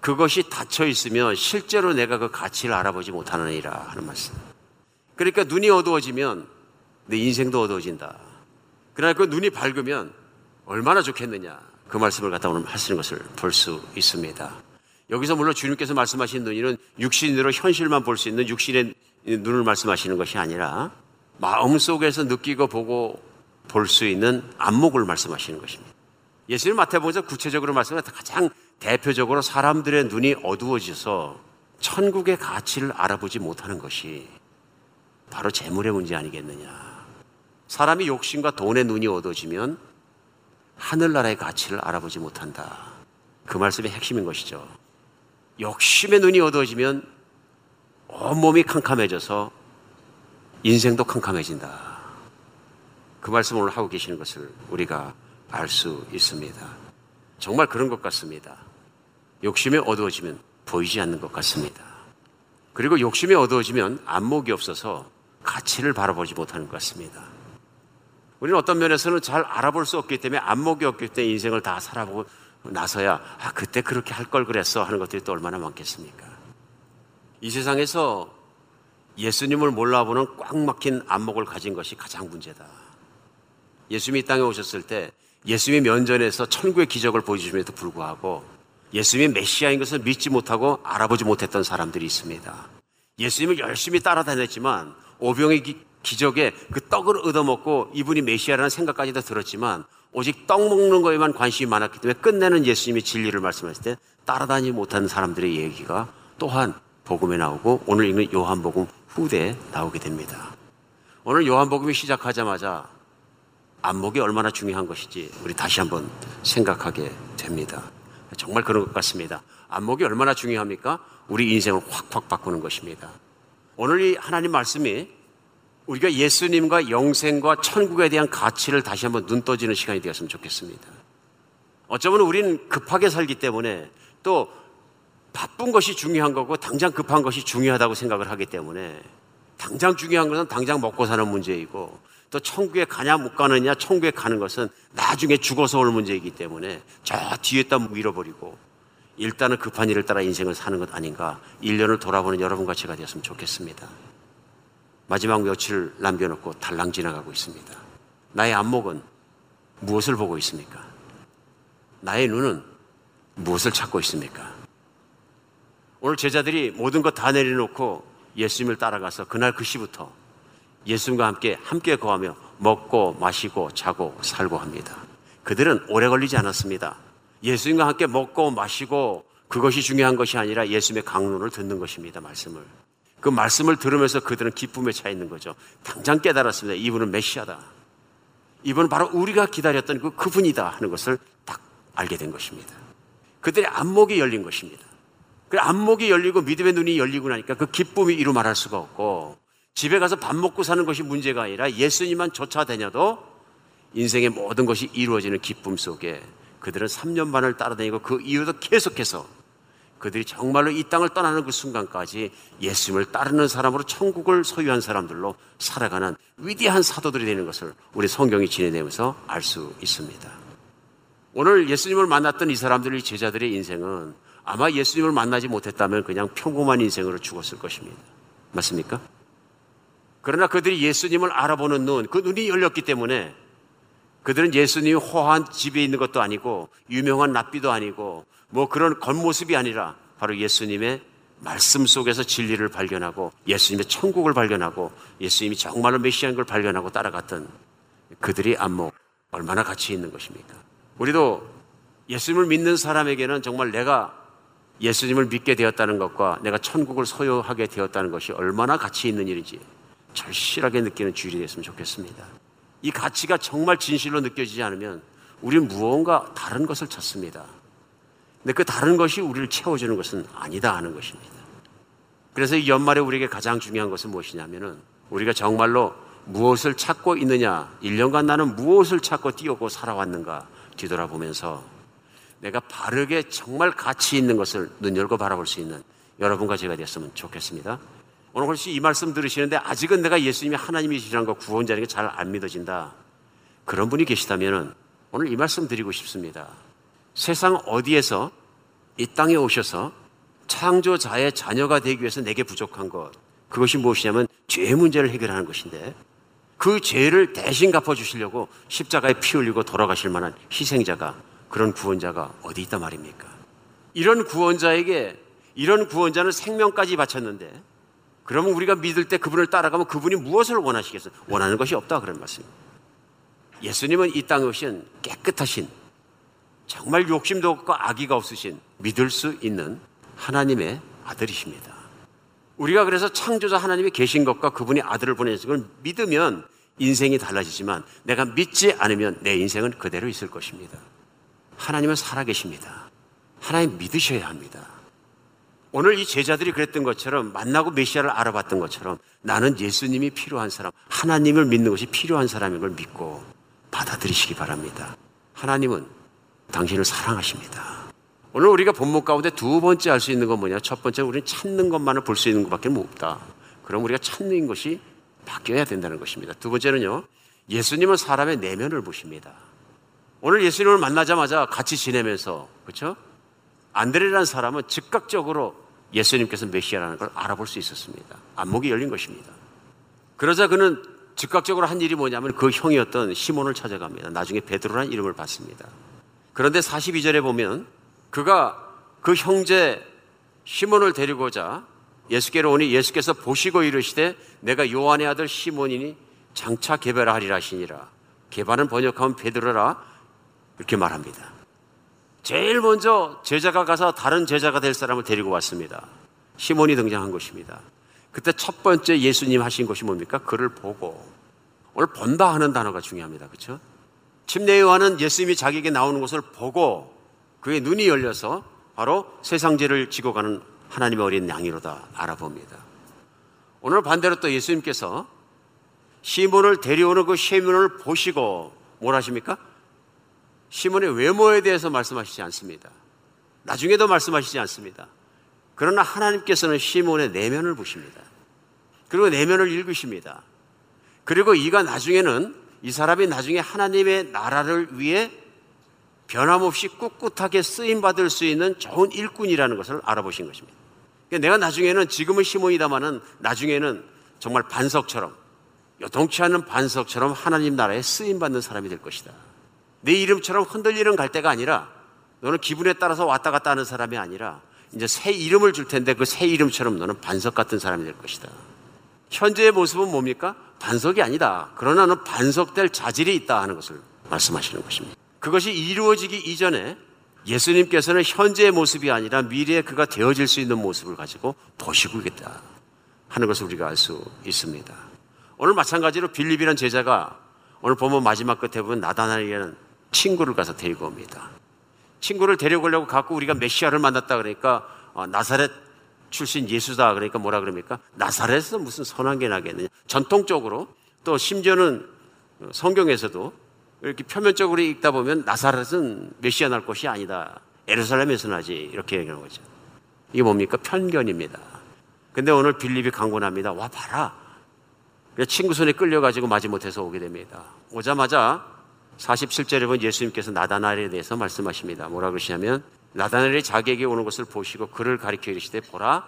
그것이 닫혀 있으면 실제로 내가 그 가치를 알아보지 못하느니라 하는 말씀. 그러니까 눈이 어두워지면 내 인생도 어두워진다. 그러나 그 눈이 밝으면 얼마나 좋겠느냐. 그 말씀을 갖다 오늘 하시는 것을 볼 수 있습니다. 여기서 물론 주님께서 말씀하신 눈이는 육신으로 현실만 볼 수 있는 육신의 눈을 말씀하시는 것이 아니라 마음 속에서 느끼고 보고 볼 수 있는 안목을 말씀하시는 것입니다. 예수님 마태복음에서 구체적으로 말씀하 가장 대표적으로 사람들의 눈이 어두워져서 천국의 가치를 알아보지 못하는 것이 바로 재물의 문제 아니겠느냐. 사람이 욕심과 돈의 눈이 어두워지면 하늘나라의 가치를 알아보지 못한다. 그 말씀의 핵심인 것이죠. 욕심의 눈이 어두워지면 온몸이 캄캄해져서 인생도 캄캄해진다. 그 말씀을 오늘 하고 계시는 것을 우리가 알 수 있습니다. 정말 그런 것 같습니다. 욕심이 어두워지면 보이지 않는 것 같습니다. 그리고 욕심이 어두워지면 안목이 없어서 가치를 바라보지 못하는 것 같습니다. 우리는 어떤 면에서는 잘 알아볼 수 없기 때문에 안목이 없기 때문에 인생을 다 살아보고 나서야 아 그때 그렇게 할 걸 그랬어 하는 것들이 또 얼마나 많겠습니까? 이 세상에서 예수님을 몰라보는 꽉 막힌 안목을 가진 것이 가장 문제다. 예수님이 이 땅에 오셨을 때 예수님이 면전에서 천국의 기적을 보여주심에도 불구하고 예수님이 메시아인 것을 믿지 못하고 알아보지 못했던 사람들이 있습니다. 예수님을 열심히 따라다녔지만 오병의 기, 기적에 그 떡을 얻어먹고 이분이 메시아라는 생각까지도 들었지만 오직 떡 먹는 거에만 관심이 많았기 때문에 끝내는 예수님이 진리를 말씀하실 때 따라다니지 못한 사람들의 얘기가 또한 복음에 나오고 오늘 읽는 요한복음 후대에 나오게 됩니다. 오늘 요한복음이 시작하자마자 안목이 얼마나 중요한 것인지 우리 다시 한번 생각하게 됩니다. 정말 그런 것 같습니다. 안목이 얼마나 중요합니까? 우리 인생을 확확 바꾸는 것입니다. 오늘 이 하나님 말씀이 우리가 예수님과 영생과 천국에 대한 가치를 다시 한번 눈 떠지는 시간이 되었으면 좋겠습니다. 어쩌면 우리는 급하게 살기 때문에 또 바쁜 것이 중요한 거고 당장 급한 것이 중요하다고 생각을 하기 때문에 당장 중요한 것은 당장 먹고 사는 문제이고 또 천국에 가냐 못 가느냐 천국에 가는 것은 나중에 죽어서 올 문제이기 때문에 저 뒤에다 밀어버리고 일단은 급한 일을 따라 인생을 사는 것 아닌가 1년을 돌아보는 여러분과 제가 되었으면 좋겠습니다. 마지막 며칠 남겨놓고 달랑 지나가고 있습니다. 나의 안목은 무엇을 보고 있습니까? 나의 눈은 무엇을 찾고 있습니까? 오늘 제자들이 모든 것 다 내려놓고 예수님을 따라가서 그날 그 시부터 예수님과 함께 함께 거하며 먹고 마시고 자고 살고 합니다. 그들은 오래 걸리지 않았습니다. 예수님과 함께 먹고 마시고 그것이 중요한 것이 아니라 예수님의 강론을 듣는 것입니다. 말씀을. 그 말씀을 들으면서 그들은 기쁨에 차 있는 거죠. 당장 깨달았습니다. 이분은 메시아다. 이분은 바로 우리가 기다렸던 그 그분이다 하는 것을 딱 알게 된 것입니다. 그들의 안목이 열린 것입니다. 그 안목이 열리고 믿음의 눈이 열리고 나니까 그 기쁨이 이루 말할 수가 없고 집에 가서 밥 먹고 사는 것이 문제가 아니라 예수님만 쫓아다녀도 인생의 모든 것이 이루어지는 기쁨 속에 그들은 3년 반을 따라다니고 그 이후도 계속해서 그들이 정말로 이 땅을 떠나는 그 순간까지 예수님을 따르는 사람으로 천국을 소유한 사람들로 살아가는 위대한 사도들이 되는 것을 우리 성경이 지내내면서 알 수 있습니다. 오늘 예수님을 만났던 이 사람들의 제자들의 인생은 아마 예수님을 만나지 못했다면 그냥 평범한 인생으로 죽었을 것입니다. 맞습니까? 그러나 그들이 예수님을 알아보는 눈, 그 눈이 열렸기 때문에 그들은 예수님이 호화한 집에 있는 것도 아니고 유명한 납비도 아니고 뭐 그런 겉모습이 아니라 바로 예수님의 말씀 속에서 진리를 발견하고 예수님의 천국을 발견하고 예수님이 정말로 메시아인 걸 발견하고 따라갔던 그들의 안목 얼마나 가치 있는 것입니까? 우리도 예수님을 믿는 사람에게는 정말 내가 예수님을 믿게 되었다는 것과 내가 천국을 소유하게 되었다는 것이 얼마나 가치 있는 일인지 절실하게 느끼는 주일이 됐으면 좋겠습니다. 이 가치가 정말 진실로 느껴지지 않으면 우리는 무언가 다른 것을 찾습니다. 근데 그 다른 것이 우리를 채워주는 것은 아니다 하는 것입니다. 그래서 이 연말에 우리에게 가장 중요한 것은 무엇이냐면은 우리가 정말로 무엇을 찾고 있느냐, 1년간 나는 무엇을 찾고 뛰어고 살아왔는가 뒤돌아보면서 내가 바르게 정말 가치 있는 것을 눈 열고 바라볼 수 있는 여러분과 제가 됐으면 좋겠습니다. 오늘 혹시 이 말씀 들으시는데 아직은 내가 예수님이 하나님이시라는 거 구원자라는 게 잘 안 믿어진다. 그런 분이 계시다면 오늘 이 말씀 드리고 싶습니다. 세상 어디에서 이 땅에 오셔서 창조자의 자녀가 되기 위해서 내게 부족한 것. 그것이 무엇이냐면 죄의 문제를 해결하는 것인데 그 죄를 대신 갚아주시려고 십자가에 피 흘리고 돌아가실 만한 희생자가 그런 구원자가 어디 있단 말입니까? 이런 구원자에게 이런 구원자는 생명까지 바쳤는데 그러면 우리가 믿을 때 그분을 따라가면 그분이 무엇을 원하시겠어요? 원하는 것이 없다 그런 말씀입니다. 예수님은 이 땅에 오신 깨끗하신 정말 욕심도 없고 악의가 없으신 믿을 수 있는 하나님의 아들이십니다. 우리가 그래서 창조자 하나님이 계신 것과 그분이 아들을 보내신 걸 믿으면 인생이 달라지지만 내가 믿지 않으면 내 인생은 그대로 있을 것입니다. 하나님은 살아계십니다. 하나님 믿으셔야 합니다. 오늘 이 제자들이 그랬던 것처럼 만나고 메시아를 알아봤던 것처럼 나는 예수님이 필요한 사람, 하나님을 믿는 것이 필요한 사람인 걸 믿고 받아들이시기 바랍니다. 하나님은 당신을 사랑하십니다. 오늘 우리가 본문 가운데 두 번째 알수 있는 건 뭐냐? 첫 번째 우리는 찾는 것만을 볼 수 있는 것밖에 없다. 그럼 우리가 찾는 것이 바뀌어야 된다는 것입니다. 두 번째는요. 예수님은 사람의 내면을 보십니다. 오늘 예수님을 만나자마자 같이 지내면서 그렇죠? 안드레라는 사람은 즉각적으로 예수님께서 메시아라는 걸 알아볼 수 있었습니다. 안목이 열린 것입니다. 그러자 그는 즉각적으로 한 일이 뭐냐면 그 형이었던 시몬을 찾아갑니다. 나중에 베드로라는 이름을 받습니다. 그런데 42절에 보면 그가 그 형제 시몬을 데리고자 예수께로 오니 예수께서 보시고 이르시되 내가 요한의 아들 시몬이니 장차 개발하리라 하시니라. 개발은 번역하면 베드로라 이렇게 말합니다. 제일 먼저 제자가 가서 다른 제자가 될 사람을 데리고 왔습니다. 시몬이 등장한 것입니다. 그때 첫 번째 예수님 하신 것이 뭡니까? 그를 보고 오늘 본다 하는 단어가 중요합니다. 그렇죠? 침례 요한은 예수님이 자기에게 나오는 것을 보고 그의 눈이 열려서 바로 세상죄를 지고 가는 하나님의 어린 양이로다 알아봅니다. 오늘 반대로 또 예수님께서 시몬을 데려오는 그 시몬을 보시고 뭘 하십니까? 시몬의 외모에 대해서 말씀하시지 않습니다. 나중에도 말씀하시지 않습니다. 그러나 하나님께서는 시몬의 내면을 보십니다. 그리고 내면을 읽으십니다. 그리고 이가 나중에는 이 사람이 나중에 하나님의 나라를 위해 변함없이 꿋꿋하게 쓰임 받을 수 있는 좋은 일꾼이라는 것을 알아보신 것입니다. 그러니까 내가 나중에는 지금은 시몬이다마는 나중에는 정말 반석처럼 요동치 않은 반석처럼 하나님 나라에 쓰임 받는 사람이 될 것이다. 내 이름처럼 흔들리는 갈 때가 아니라 너는 기분에 따라서 왔다 갔다 하는 사람이 아니라 이제 새 이름을 줄 텐데 그 새 이름처럼 너는 반석 같은 사람이 될 것이다. 현재의 모습은 뭡니까? 반석이 아니다. 그러나 는 반석될 자질이 있다 하는 것을 말씀하시는 것입니다. 그것이 이루어지기 이전에 예수님께서는 현재의 모습이 아니라 미래에 그가 되어질 수 있는 모습을 가지고 보시고 있겠다 하는 것을 우리가 알 수 있습니다. 오늘 마찬가지로 빌립이라는 제자가 오늘 보면 마지막 끝에 보면 나다나엘이라는 친구를 가서 데리고 옵니다. 친구를 데려오려고 갖고 우리가 메시아를 만났다 그러니까 어, 나사렛 출신 예수다 그러니까 뭐라 그럽니까? 나사렛에서 무슨 선한 게 나겠느냐. 전통적으로 또 심지어는 성경에서도 이렇게 표면적으로 읽다 보면 나사렛은 메시아 날 곳이 아니다. 에루살렘에서 나지. 이렇게 얘기하는 거죠. 이게 뭡니까? 편견입니다. 근데 오늘 빌립이 강권합니다. 와, 봐라. 친구 손에 끌려가지고 마지 못해서 오게 됩니다. 오자마자 47절에 보면 예수님께서 나다나엘에 대해서 말씀하십니다. 뭐라 그러시냐면 나다나엘이 자기에게 오는 것을 보시고 그를 가리켜 이르시되 보라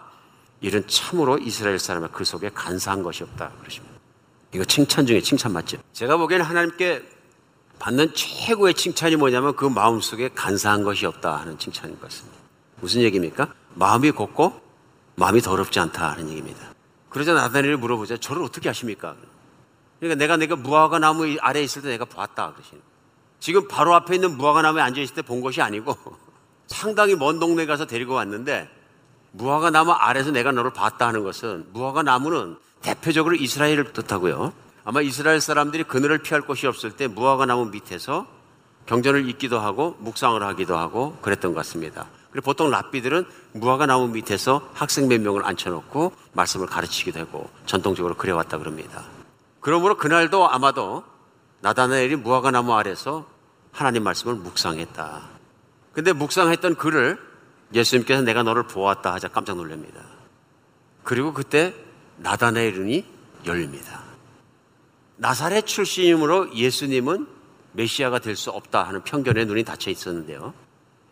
이런 참으로 이스라엘 사람의 그 속에 간사한 것이 없다 그러십니다. 이거 칭찬 중에 칭찬 맞죠? 제가 보기에는 하나님께 받는 최고의 칭찬이 뭐냐면 그 마음속에 간사한 것이 없다 하는 칭찬인 것 같습니다. 무슨 얘기입니까? 마음이 곱고 마음이 더럽지 않다 하는 얘기입니다. 그러자 나다니엘 물어보자. 저를 어떻게 아십니까? 그러니까 내가 내가 무화과 나무 아래에 있을 때 내가 봤다 그러시는. 지금 바로 앞에 있는 무화과 나무에 앉아 있을 때 본 것이 아니고 상당히 먼 동네 가서 데리고 왔는데 무화과 나무 아래서 내가 너를 봤다 하는 것은 무화과 나무는 대표적으로 이스라엘을 뜻하고요. 아마 이스라엘 사람들이 그늘을 피할 곳이 없을 때 무화과 나무 밑에서 경전을 읽기도 하고 묵상을 하기도 하고 그랬던 것 같습니다. 그리고 보통 랍비들은 무화과 나무 밑에서 학생 몇 명을 앉혀놓고 말씀을 가르치기도 하고 전통적으로 그래왔다 그럽니다. 그러므로 그날도 아마도 나다나엘이 무화과 나무 아래서 하나님 말씀을 묵상했다. 근데 묵상했던 그를 예수님께서 내가 너를 보았다 하자 깜짝 놀랍니다. 그리고 그때 나다나엘 눈이 열립니다. 나사렛 출신이므로 예수님은 메시아가 될 수 없다 하는 편견에 눈이 닫혀 있었는데요.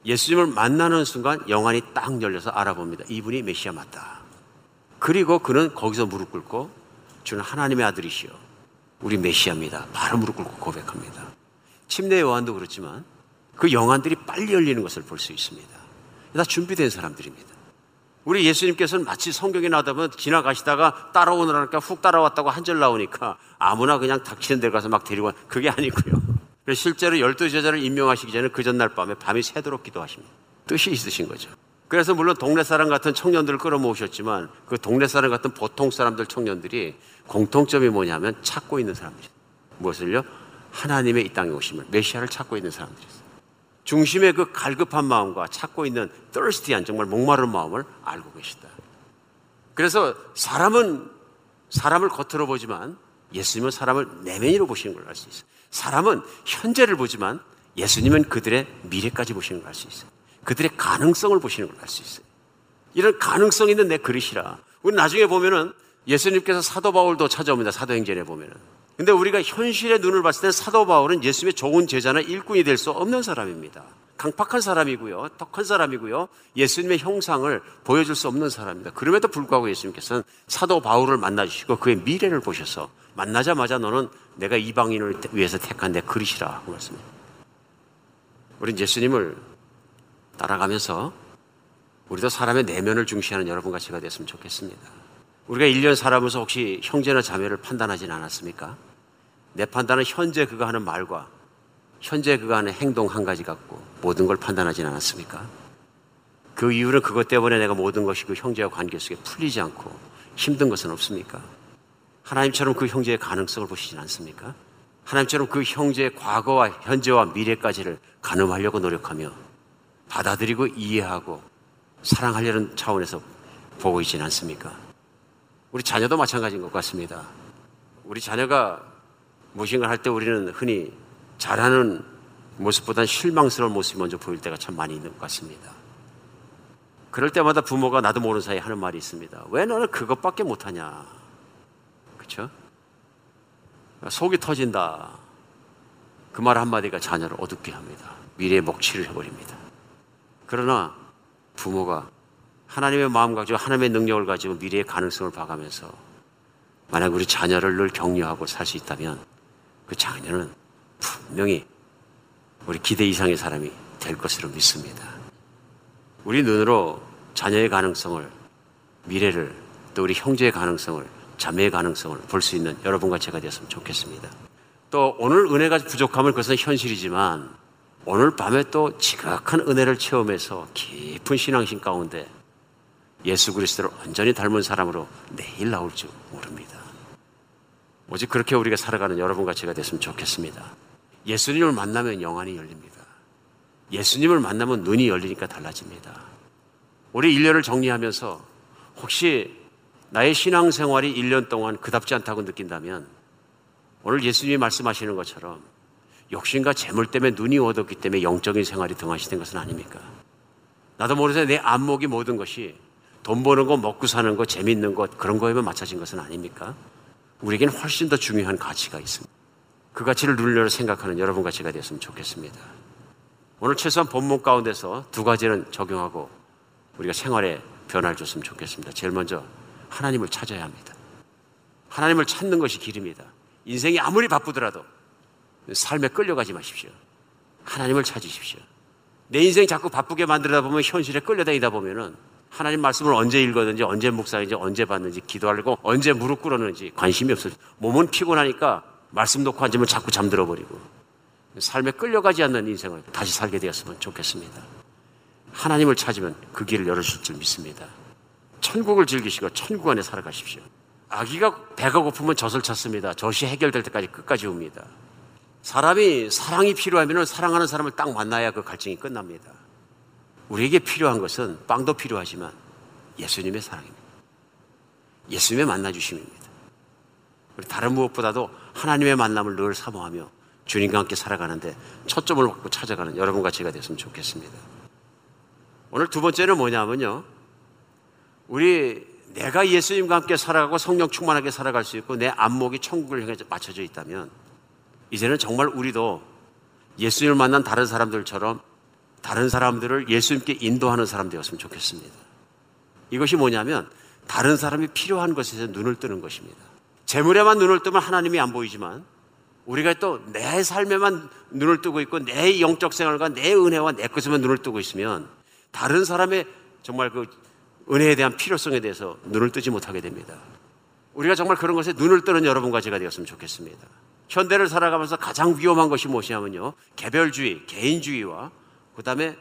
예수님을 만나는 순간 영안이 딱 열려서 알아봅니다. 이분이 메시아 맞다. 그리고 그는 거기서 무릎 꿇고 주는 하나님의 아들이시여. 우리 메시아입니다. 바로 무릎 꿇고 고백합니다. 침례 요한도 그렇지만 그 영안들이 빨리 열리는 것을 볼 수 있습니다. 다 준비된 사람들입니다. 우리 예수님께서는 마치 성경에 나오다면 지나가시다가 따라오느라니까 훅 따라왔다고 한 절 나오니까 아무나 그냥 닥치는 데 가서 막 데리고 와. 그게 아니고요. 실제로 열두 제자를 임명하시기 전에 그 전날 밤에 밤이 새도록 기도하십니다. 뜻이 있으신 거죠. 그래서 물론 동네 사람 같은 청년들을 끌어모으셨지만 그 동네 사람 같은 보통 사람들 청년들이 공통점이 뭐냐면 찾고 있는 사람들이에요. 무엇을요? 하나님의 이 땅에 오심을 메시아를 찾고 있는 사람들이었어요. 중심의 그 갈급한 마음과 찾고 있는 thirsty한 정말 목마른 마음을 알고 계시다. 그래서 사람은 사람을 겉으로 보지만 예수님은 사람을 내면으로 보시는 걸 알 수 있어요. 사람은 현재를 보지만 예수님은 그들의 미래까지 보시는 걸 알 수 있어요. 그들의 가능성을 보시는 걸 알 수 있어요. 이런 가능성 있는 내 그릇이라. 우리 나중에 보면은 예수님께서 사도 바울도 찾아옵니다. 사도행전에 보면은. 근데 우리가 현실의 눈을 봤을 때 사도 바울은 예수님의 좋은 제자나 일꾼이 될 수 없는 사람입니다. 강팍한 사람이고요. 덕한 사람이고요. 예수님의 형상을 보여줄 수 없는 사람입니다. 그럼에도 불구하고 예수님께서는 사도 바울을 만나주시고 그의 미래를 보셔서 만나자마자 너는 내가 이방인을 위해서 택한 내 그릇이라 하고 말씀합니다. 우린 예수님을 따라가면서 우리도 사람의 내면을 중시하는 여러분과 제가 됐으면 좋겠습니다. 우리가 1년 살아면서 혹시 형제나 자매를 판단하진 않았습니까? 내 판단은 현재 그가 하는 말과 현재 그가 하는 행동 한 가지 갖고 모든 걸 판단하진 않았습니까? 그 이유는 그것 때문에 내가 모든 것이 그 형제와 관계 속에 풀리지 않고 힘든 것은 없습니까? 하나님처럼 그 형제의 가능성을 보시진 않습니까? 하나님처럼 그 형제의 과거와 현재와 미래까지를 가늠하려고 노력하며 받아들이고 이해하고 사랑하려는 차원에서 보고 있지는 않습니까? 우리 자녀도 마찬가지인 것 같습니다. 우리 자녀가 무엇인가 할 때 우리는 흔히 잘하는 모습보다는 실망스러운 모습이 먼저 보일 때가 참 많이 있는 것 같습니다. 그럴 때마다 부모가 나도 모르는 사이에 하는 말이 있습니다. 왜 너는 그것밖에 못하냐? 그렇죠? 속이 터진다. 그 말 한마디가 자녀를 어둡게 합니다. 미래의 먹칠을 해버립니다. 그러나 부모가 하나님의 마음 가지고 하나님의 능력을 가지고 미래의 가능성을 봐가면서 만약 우리 자녀를 늘 격려하고 살 수 있다면 그 자녀는 분명히 우리 기대 이상의 사람이 될 것으로 믿습니다. 우리 눈으로 자녀의 가능성을, 미래를, 또 우리 형제의 가능성을, 자매의 가능성을 볼 수 있는 여러분과 제가 되었으면 좋겠습니다. 또 오늘 은혜가 부족하면 그것은 현실이지만 오늘 밤에 또 지각한 은혜를 체험해서 깊은 신앙심 가운데 예수 그리스도를 완전히 닮은 사람으로 내일 나올 줄 모릅니다. 오직 그렇게 우리가 살아가는 여러분과 제가 됐으면 좋겠습니다. 예수님을 만나면 영안이 열립니다. 예수님을 만나면 눈이 열리니까 달라집니다. 우리 1년을 정리하면서 혹시 나의 신앙생활이 1년 동안 그답지 않다고 느낀다면 오늘 예수님이 말씀하시는 것처럼 욕심과 재물 때문에 눈이 어둡기 때문에 영적인 생활이 등하시된 것은 아닙니까? 나도 모르게 내 안목이 모든 것이 돈 버는 거, 먹고 사는 거, 재밌는 것 그런 거에만 맞춰진 것은 아닙니까? 우리에게는 훨씬 더 중요한 가치가 있습니다. 그 가치를 누리려 생각하는 여러분과 제가 되었으면 좋겠습니다. 오늘 최소한 본문 가운데서 두 가지는 적용하고 우리가 생활에 변화를 줬으면 좋겠습니다. 제일 먼저 하나님을 찾아야 합니다. 하나님을 찾는 것이 길입니다. 인생이 아무리 바쁘더라도 삶에 끌려가지 마십시오. 하나님을 찾으십시오. 내 인생 자꾸 바쁘게 만들다 보면 현실에 끌려다니다 보면은 하나님 말씀을 언제 읽었는지 언제 묵상인지 언제 봤는지 기도하려고 언제 무릎 꿇었는지 관심이 없어요. 몸은 피곤하니까 말씀 놓고 앉으면 자꾸 잠들어 버리고 삶에 끌려가지 않는 인생을 다시 살게 되었으면 좋겠습니다. 하나님을 찾으면 그 길을 열어줄 줄 믿습니다. 천국을 즐기시고 천국 안에 살아가십시오. 아기가 배가 고프면 젖을 찾습니다. 젖이 해결될 때까지 끝까지 옵니다. 사람이 사랑이 필요하면 사랑하는 사람을 딱 만나야 그 갈증이 끝납니다. 우리에게 필요한 것은 빵도 필요하지만 예수님의 사랑입니다. 예수님의 만나주심입니다. 다른 무엇보다도 하나님의 만남을 늘 사모하며 주님과 함께 살아가는데 초점을 갖고 찾아가는 여러분과 제가 됐으면 좋겠습니다. 오늘 두 번째는 뭐냐면요. 우리 내가 예수님과 함께 살아가고 성령 충만하게 살아갈 수 있고 내 안목이 천국을 향해 맞춰져 있다면 이제는 정말 우리도 예수님을 만난 다른 사람들처럼 다른 사람들을 예수님께 인도하는 사람 되었으면 좋겠습니다. 이것이 뭐냐면 다른 사람이 필요한 것에서 눈을 뜨는 것입니다. 재물에만 눈을 뜨면 하나님이 안 보이지만 우리가 또 내 삶에만 눈을 뜨고 있고 내 영적 생활과 내 은혜와 내 것에만 눈을 뜨고 있으면 다른 사람의 정말 그 은혜에 대한 필요성에 대해서 눈을 뜨지 못하게 됩니다. 우리가 정말 그런 것에 눈을 뜨는 여러분과 제가 되었으면 좋겠습니다. 현대를 살아가면서 가장 위험한 것이 무엇이냐면요. 개별주의, 개인주의와 그 다음에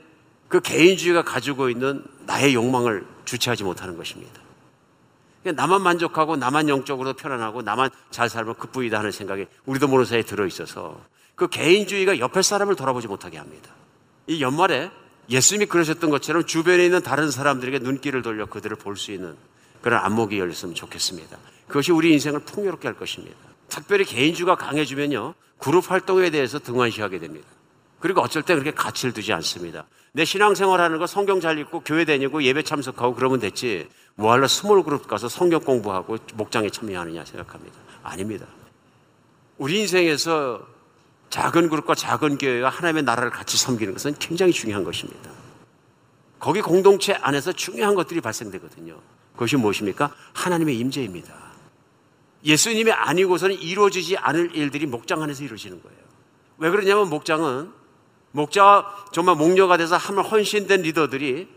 그 개인주의가 가지고 있는 나의 욕망을 주체하지 못하는 것입니다. 나만 만족하고 나만 영적으로 편안하고 나만 잘 살면 그뿐이다 하는 생각이 우리도 모르는 사이에 들어있어서 그 개인주의가 옆에 사람을 돌아보지 못하게 합니다. 이 연말에 예수님이 그러셨던 것처럼 주변에 있는 다른 사람들에게 눈길을 돌려 그들을 볼 수 있는 그런 안목이 열렸으면 좋겠습니다. 그것이 우리 인생을 풍요롭게 할 것입니다. 특별히 개인주의가 강해지면요. 그룹 활동에 대해서 등한시하게 됩니다. 그리고 어쩔 때 그렇게 가치를 두지 않습니다. 내 신앙생활 하는 거 성경 잘 읽고 교회 다니고 예배 참석하고 그러면 됐지. 뭐할러 small group 가서 성경 공부하고 목장에 참여하느냐 생각합니다. 아닙니다. 우리 인생에서 작은 그룹과 작은 교회가 하나님의 나라를 같이 섬기는 것은 굉장히 중요한 것입니다. 거기 공동체 안에서 중요한 것들이 발생되거든요. 그것이 무엇입니까? 하나님의 임재입니다. 예수님이 아니고서는 이루어지지 않을 일들이 목장 안에서 이루어지는 거예요. 왜 그러냐면 목장은 목자와 정말 목녀가 돼서 하면 헌신된 리더들이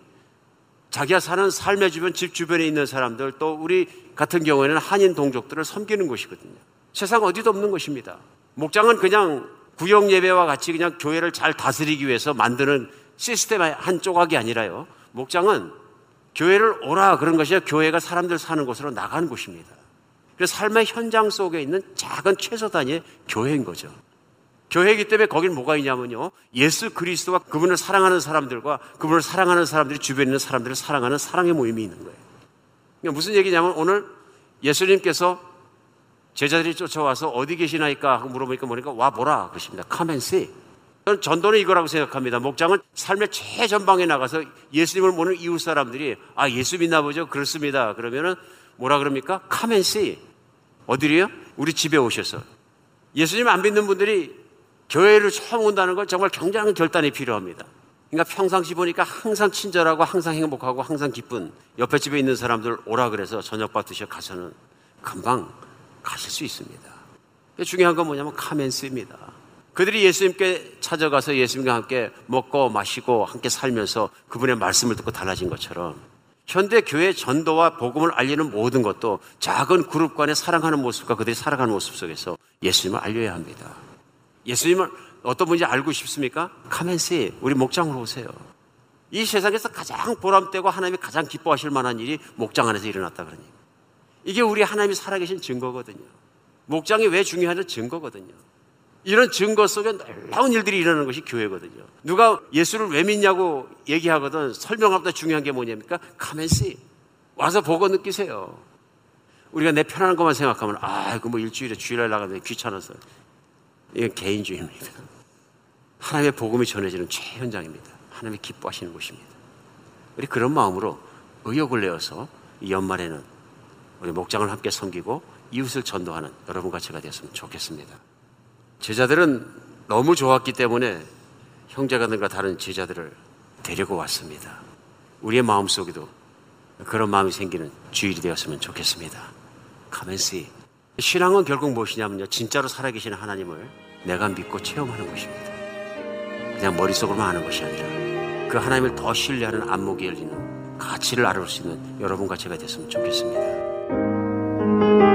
자기가 사는 삶의 주변, 집 주변에 있는 사람들 또 우리 같은 경우에는 한인 동족들을 섬기는 것이거든요. 세상 어디도 없는 것입니다. 목장은 그냥 구역 예배와 같이 그냥 교회를 잘 다스리기 위해서 만드는 시스템의 한 조각이 아니라요. 목장은 교회를 오라 그런 것이 교회가 사람들 사는 곳으로 나가는 곳입니다. 그래서 삶의 현장 속에 있는 작은 최소 단위의 교회인 거죠. 교회이기 때문에 거긴 뭐가 있냐면요. 예수 그리스도와 그분을 사랑하는 사람들과 그분을 사랑하는 사람들이 주변에 있는 사람들을 사랑하는 사랑의 모임이 있는 거예요. 그러니까 무슨 얘기냐면 오늘 예수님께서 제자들이 쫓아와서 어디 계시나이까 하고 물어보니까 뭐니까 와 보라 그러십니다. See. 저는 전도는 이거라고 생각합니다. 목장은 삶의 최전방에 나가서 예수님을 모는 이웃 사람들이 아 예수 믿나 보죠. 그렇습니다. 그러면은 뭐라 그럽니까? See. 어디래요? 우리 집에 오셔서 예수님 안 믿는 분들이 교회를 처음 온다는 건 정말 굉장한 결단이 필요합니다. 그러니까 평상시 보니까 항상 친절하고 항상 행복하고 항상 기쁜 옆에 집에 있는 사람들 오라 그래서 저녁밥 드셔 가서는 금방 가실 수 있습니다. 중요한 건 뭐냐면 카멘스입니다. 그들이 예수님께 찾아가서 예수님과 함께 먹고 마시고 함께 살면서 그분의 말씀을 듣고 달라진 것처럼 현대 교회 전도와 복음을 알리는 모든 것도 작은 그룹 간의 사랑하는 모습과 그들이 살아가는 모습 속에서 예수님을 알려야 합니다. 예수님을 어떤 분인지 알고 싶습니까? 카멘시 우리 목장으로 오세요. 이 세상에서 가장 보람되고 하나님이 가장 기뻐하실 만한 일이 목장 안에서 일어났다 그러니 이게 우리 하나님이 살아계신 증거거든요. 목장이 왜 중요하냐는 증거거든요. 이런 증거 속에 놀라운 일들이 일어나는 것이 교회거든요. 누가 예수를 왜 믿냐고 얘기하거든 설명하보다 중요한 게 뭐냐니까 카멘시 와서 보고 느끼세요. 우리가 내 편안한 것만 생각하면 아, 그 뭐 일주일에 주일날 나가는데 귀찮아서 이건 개인주의입니다. 하나님의 복음이 전해지는 최현장입니다. 하나님이 기뻐하시는 곳입니다. 우리 그런 마음으로 의욕을 내어서 이 연말에는 우리 목장을 함께 섬기고 이웃을 전도하는 여러분과 제가 되었으면 좋겠습니다. 제자들은 너무 좋았기 때문에 형제가들과 다른 제자들을 데리고 왔습니다. 우리의 마음속에도 그런 마음이 생기는 주일이 되었으면 좋겠습니다. 가면시 신앙은 결국 무엇이냐면요. 진짜로 살아계신 하나님을 내가 믿고 체험하는 것입니다. 그냥 머릿속으로만 아는 것이 아니라 그 하나님을 더 신뢰하는 안목이 열리는 가치를 알아볼 수 있는 여러분과 제가 됐으면 좋겠습니다.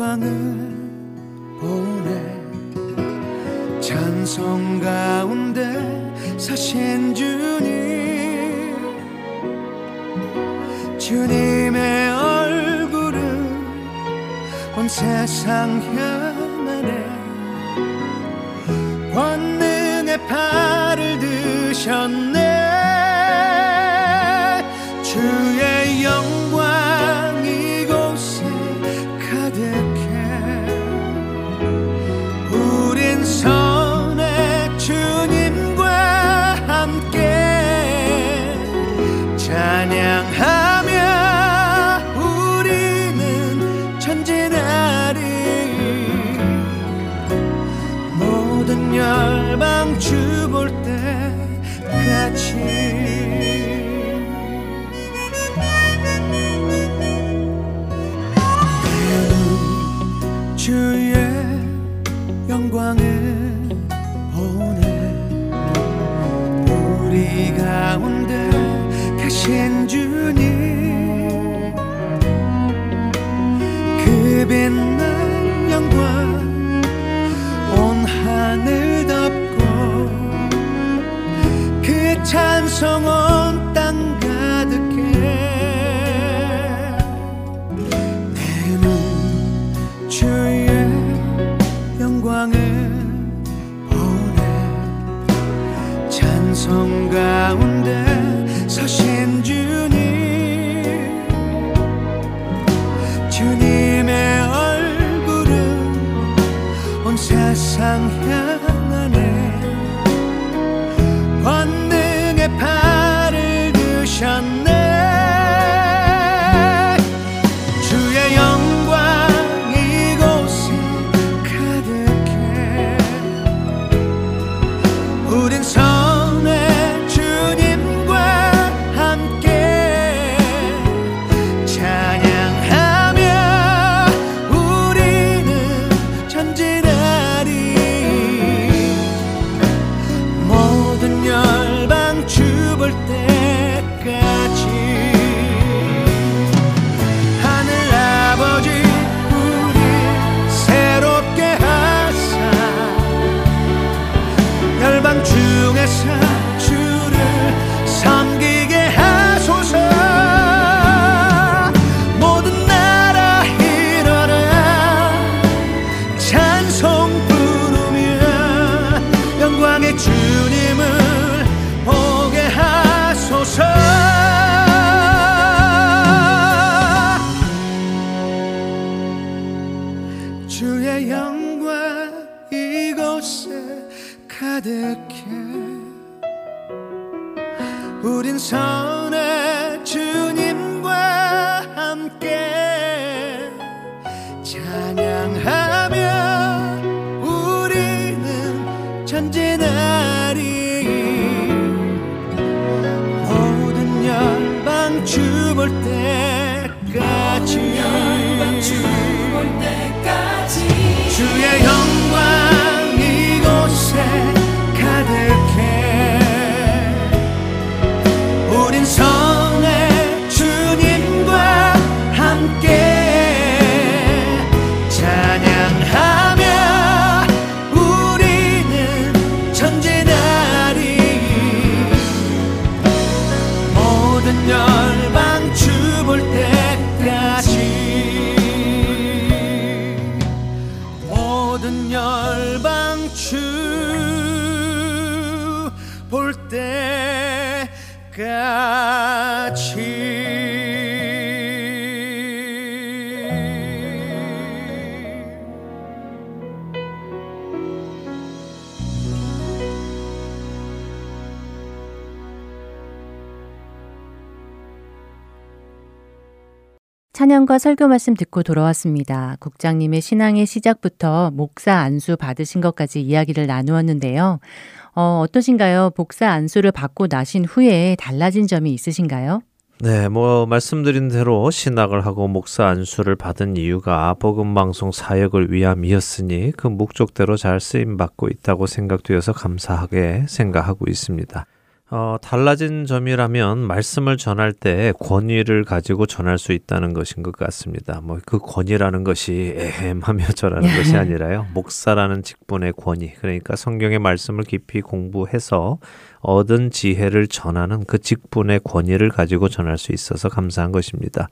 영광을 보내. 찬송 가운데 사신 주님 주님의 얼굴은 온 세상 향하네 권능의 팔을 드셨네. 설교 말씀 듣고 돌아왔습니다. 국장님의 신앙의 시작부터 목사 안수 받으신 것까지 이야기를 나누었는데요. 어, 어떠신가요? 목사 안수를 받고 나신 후에 달라진 점이 있으신가요? 네, 뭐 말씀드린 대로 신학을 하고 목사 안수를 받은 이유가 복음 방송 사역을 위함이었으니 그 목적대로 잘 쓰임 받고 있다고 생각되어서 감사하게 생각하고 있습니다. 어, 달라진 점이라면 말씀을 전할 때 권위를 가지고 전할 수 있다는 것인 것 같습니다. 뭐 그 권위라는 것이 에헴하며 전하는 것이 아니라요. 목사라는 직분의 권위. 그러니까 성경의 말씀을 깊이 공부해서 얻은 지혜를 전하는 그 직분의 권위를 가지고 전할 수 있어서 감사한 것입니다.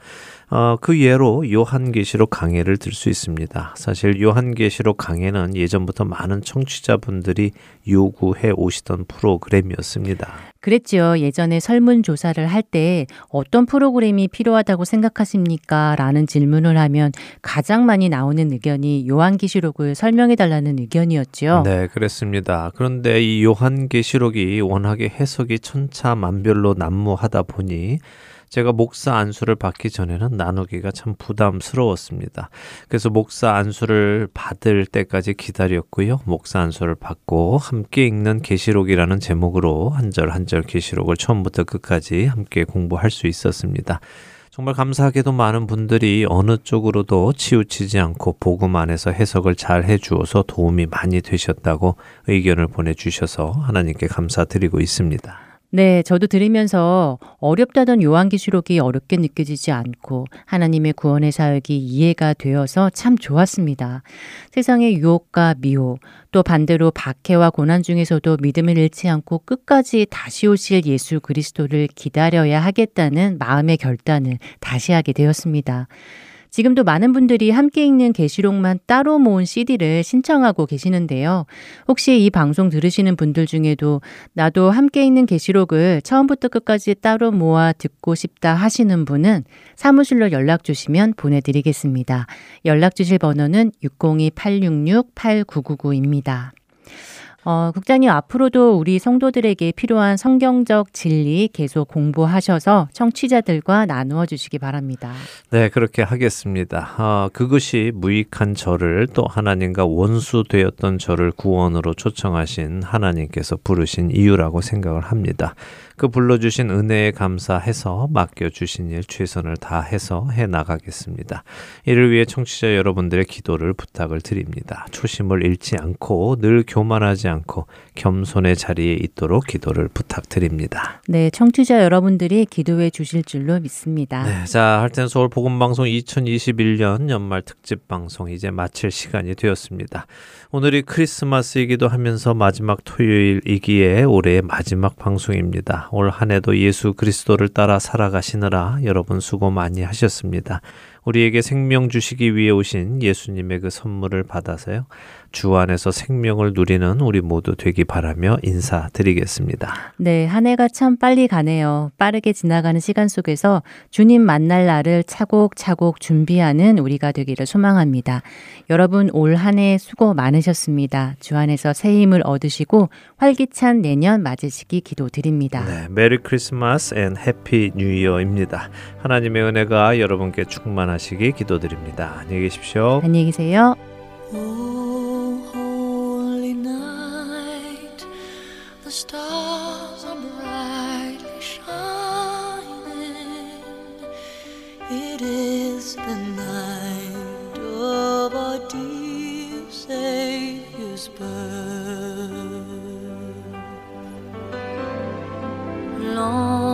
어, 그 예로 요한계시록 강해를 들 수 있습니다. 사실 요한계시록 강해는 예전부터 많은 청취자분들이 요구해 오시던 프로그램이었습니다. 그랬죠. 예전에 설문조사를 할 때 어떤 프로그램이 필요하다고 생각하십니까? 라는 질문을 하면 가장 많이 나오는 의견이 요한계시록을 설명해 달라는 의견이었죠. 네, 그렇습니다. 그런데 이 요한계시록이 워낙에 해석이 천차만별로 난무하다 보니 제가 목사 안수를 받기 전에는 나누기가 참 부담스러웠습니다. 그래서 목사 안수를 받을 때까지 기다렸고요. 목사 안수를 받고 함께 읽는 계시록이라는 제목으로 한 절 한 절 계시록을 처음부터 끝까지 함께 공부할 수 있었습니다. 정말 감사하게도 많은 분들이 어느 쪽으로도 치우치지 않고 복음 안에서 해석을 잘 해주어서 도움이 많이 되셨다고 의견을 보내주셔서 하나님께 감사드리고 있습니다. 네, 저도 들으면서 어렵다던 요한계시록이 어렵게 느껴지지 않고 하나님의 구원의 사역이 이해가 되어서 참 좋았습니다. 세상의 유혹과 미혹, 또 반대로 박해와 고난 중에서도 믿음을 잃지 않고 끝까지 다시 오실 예수 그리스도를 기다려야 하겠다는 마음의 결단을 다시 하게 되었습니다. 지금도 많은 분들이 함께 읽는 계시록만 따로 모은 CD를 신청하고 계시는데요. 혹시 이 방송 들으시는 분들 중에도 나도 함께 읽는 계시록을 처음부터 끝까지 따로 모아 듣고 싶다 하시는 분은 사무실로 연락 주시면 보내드리겠습니다. 연락 주실 번호는 602-866-8999입니다. 어, 국장님 앞으로도 우리 성도들에게 필요한 성경적 진리 계속 공부하셔서 청취자들과 나누어 주시기 바랍니다. 네, 그렇게 하겠습니다. 어, 그것이 무익한 저를 또 하나님과 원수 되었던 저를 구원으로 초청하신 하나님께서 부르신 이유라고 생각을 합니다. 그 불러주신 은혜에 감사해서 맡겨주신 일 최선을 다해서 해 나가겠습니다. 이를 위해 청취자 여러분들의 기도를 부탁을 드립니다. 초심을 잃지 않고 늘 교만하지 않고 겸손의 자리에 있도록 기도를 부탁드립니다. 네, 청취자 여러분들이 기도해 주실 줄로 믿습니다. 네, 자, 할텐 서울 복음 방송 2021년 연말 특집 방송 이제 마칠 시간이 되었습니다. 오늘이 크리스마스이기도 하면서 마지막 토요일이기에 올해의 마지막 방송입니다. 올 한 해도 예수 그리스도를 따라 살아가시느라 여러분 수고 많이 하셨습니다. 우리에게 생명 주시기 위해 오신 예수님의 그 선물을 받아서요. 주 안에서 생명을 누리는 우리 모두 되기 바라며 인사드리겠습니다. 네, 한 해가 참 빨리 가네요. 빠르게 지나가는 시간 속에서 주님 만날 날을 차곡차곡 준비하는 우리가 되기를 소망합니다. 여러분 올 한 해 수고 많으셨습니다. 주 안에서 새 힘을 얻으시고 활기찬 내년 맞으시기 기도드립니다. 네, Merry Christmas and Happy New Year입니다. 하나님의 은혜가 여러분께 충만하시기 기도드립니다. 안녕히 계십시오. 안녕히 계세요. The stars are brightly shining. It is the night of our dear Savior's birth. Long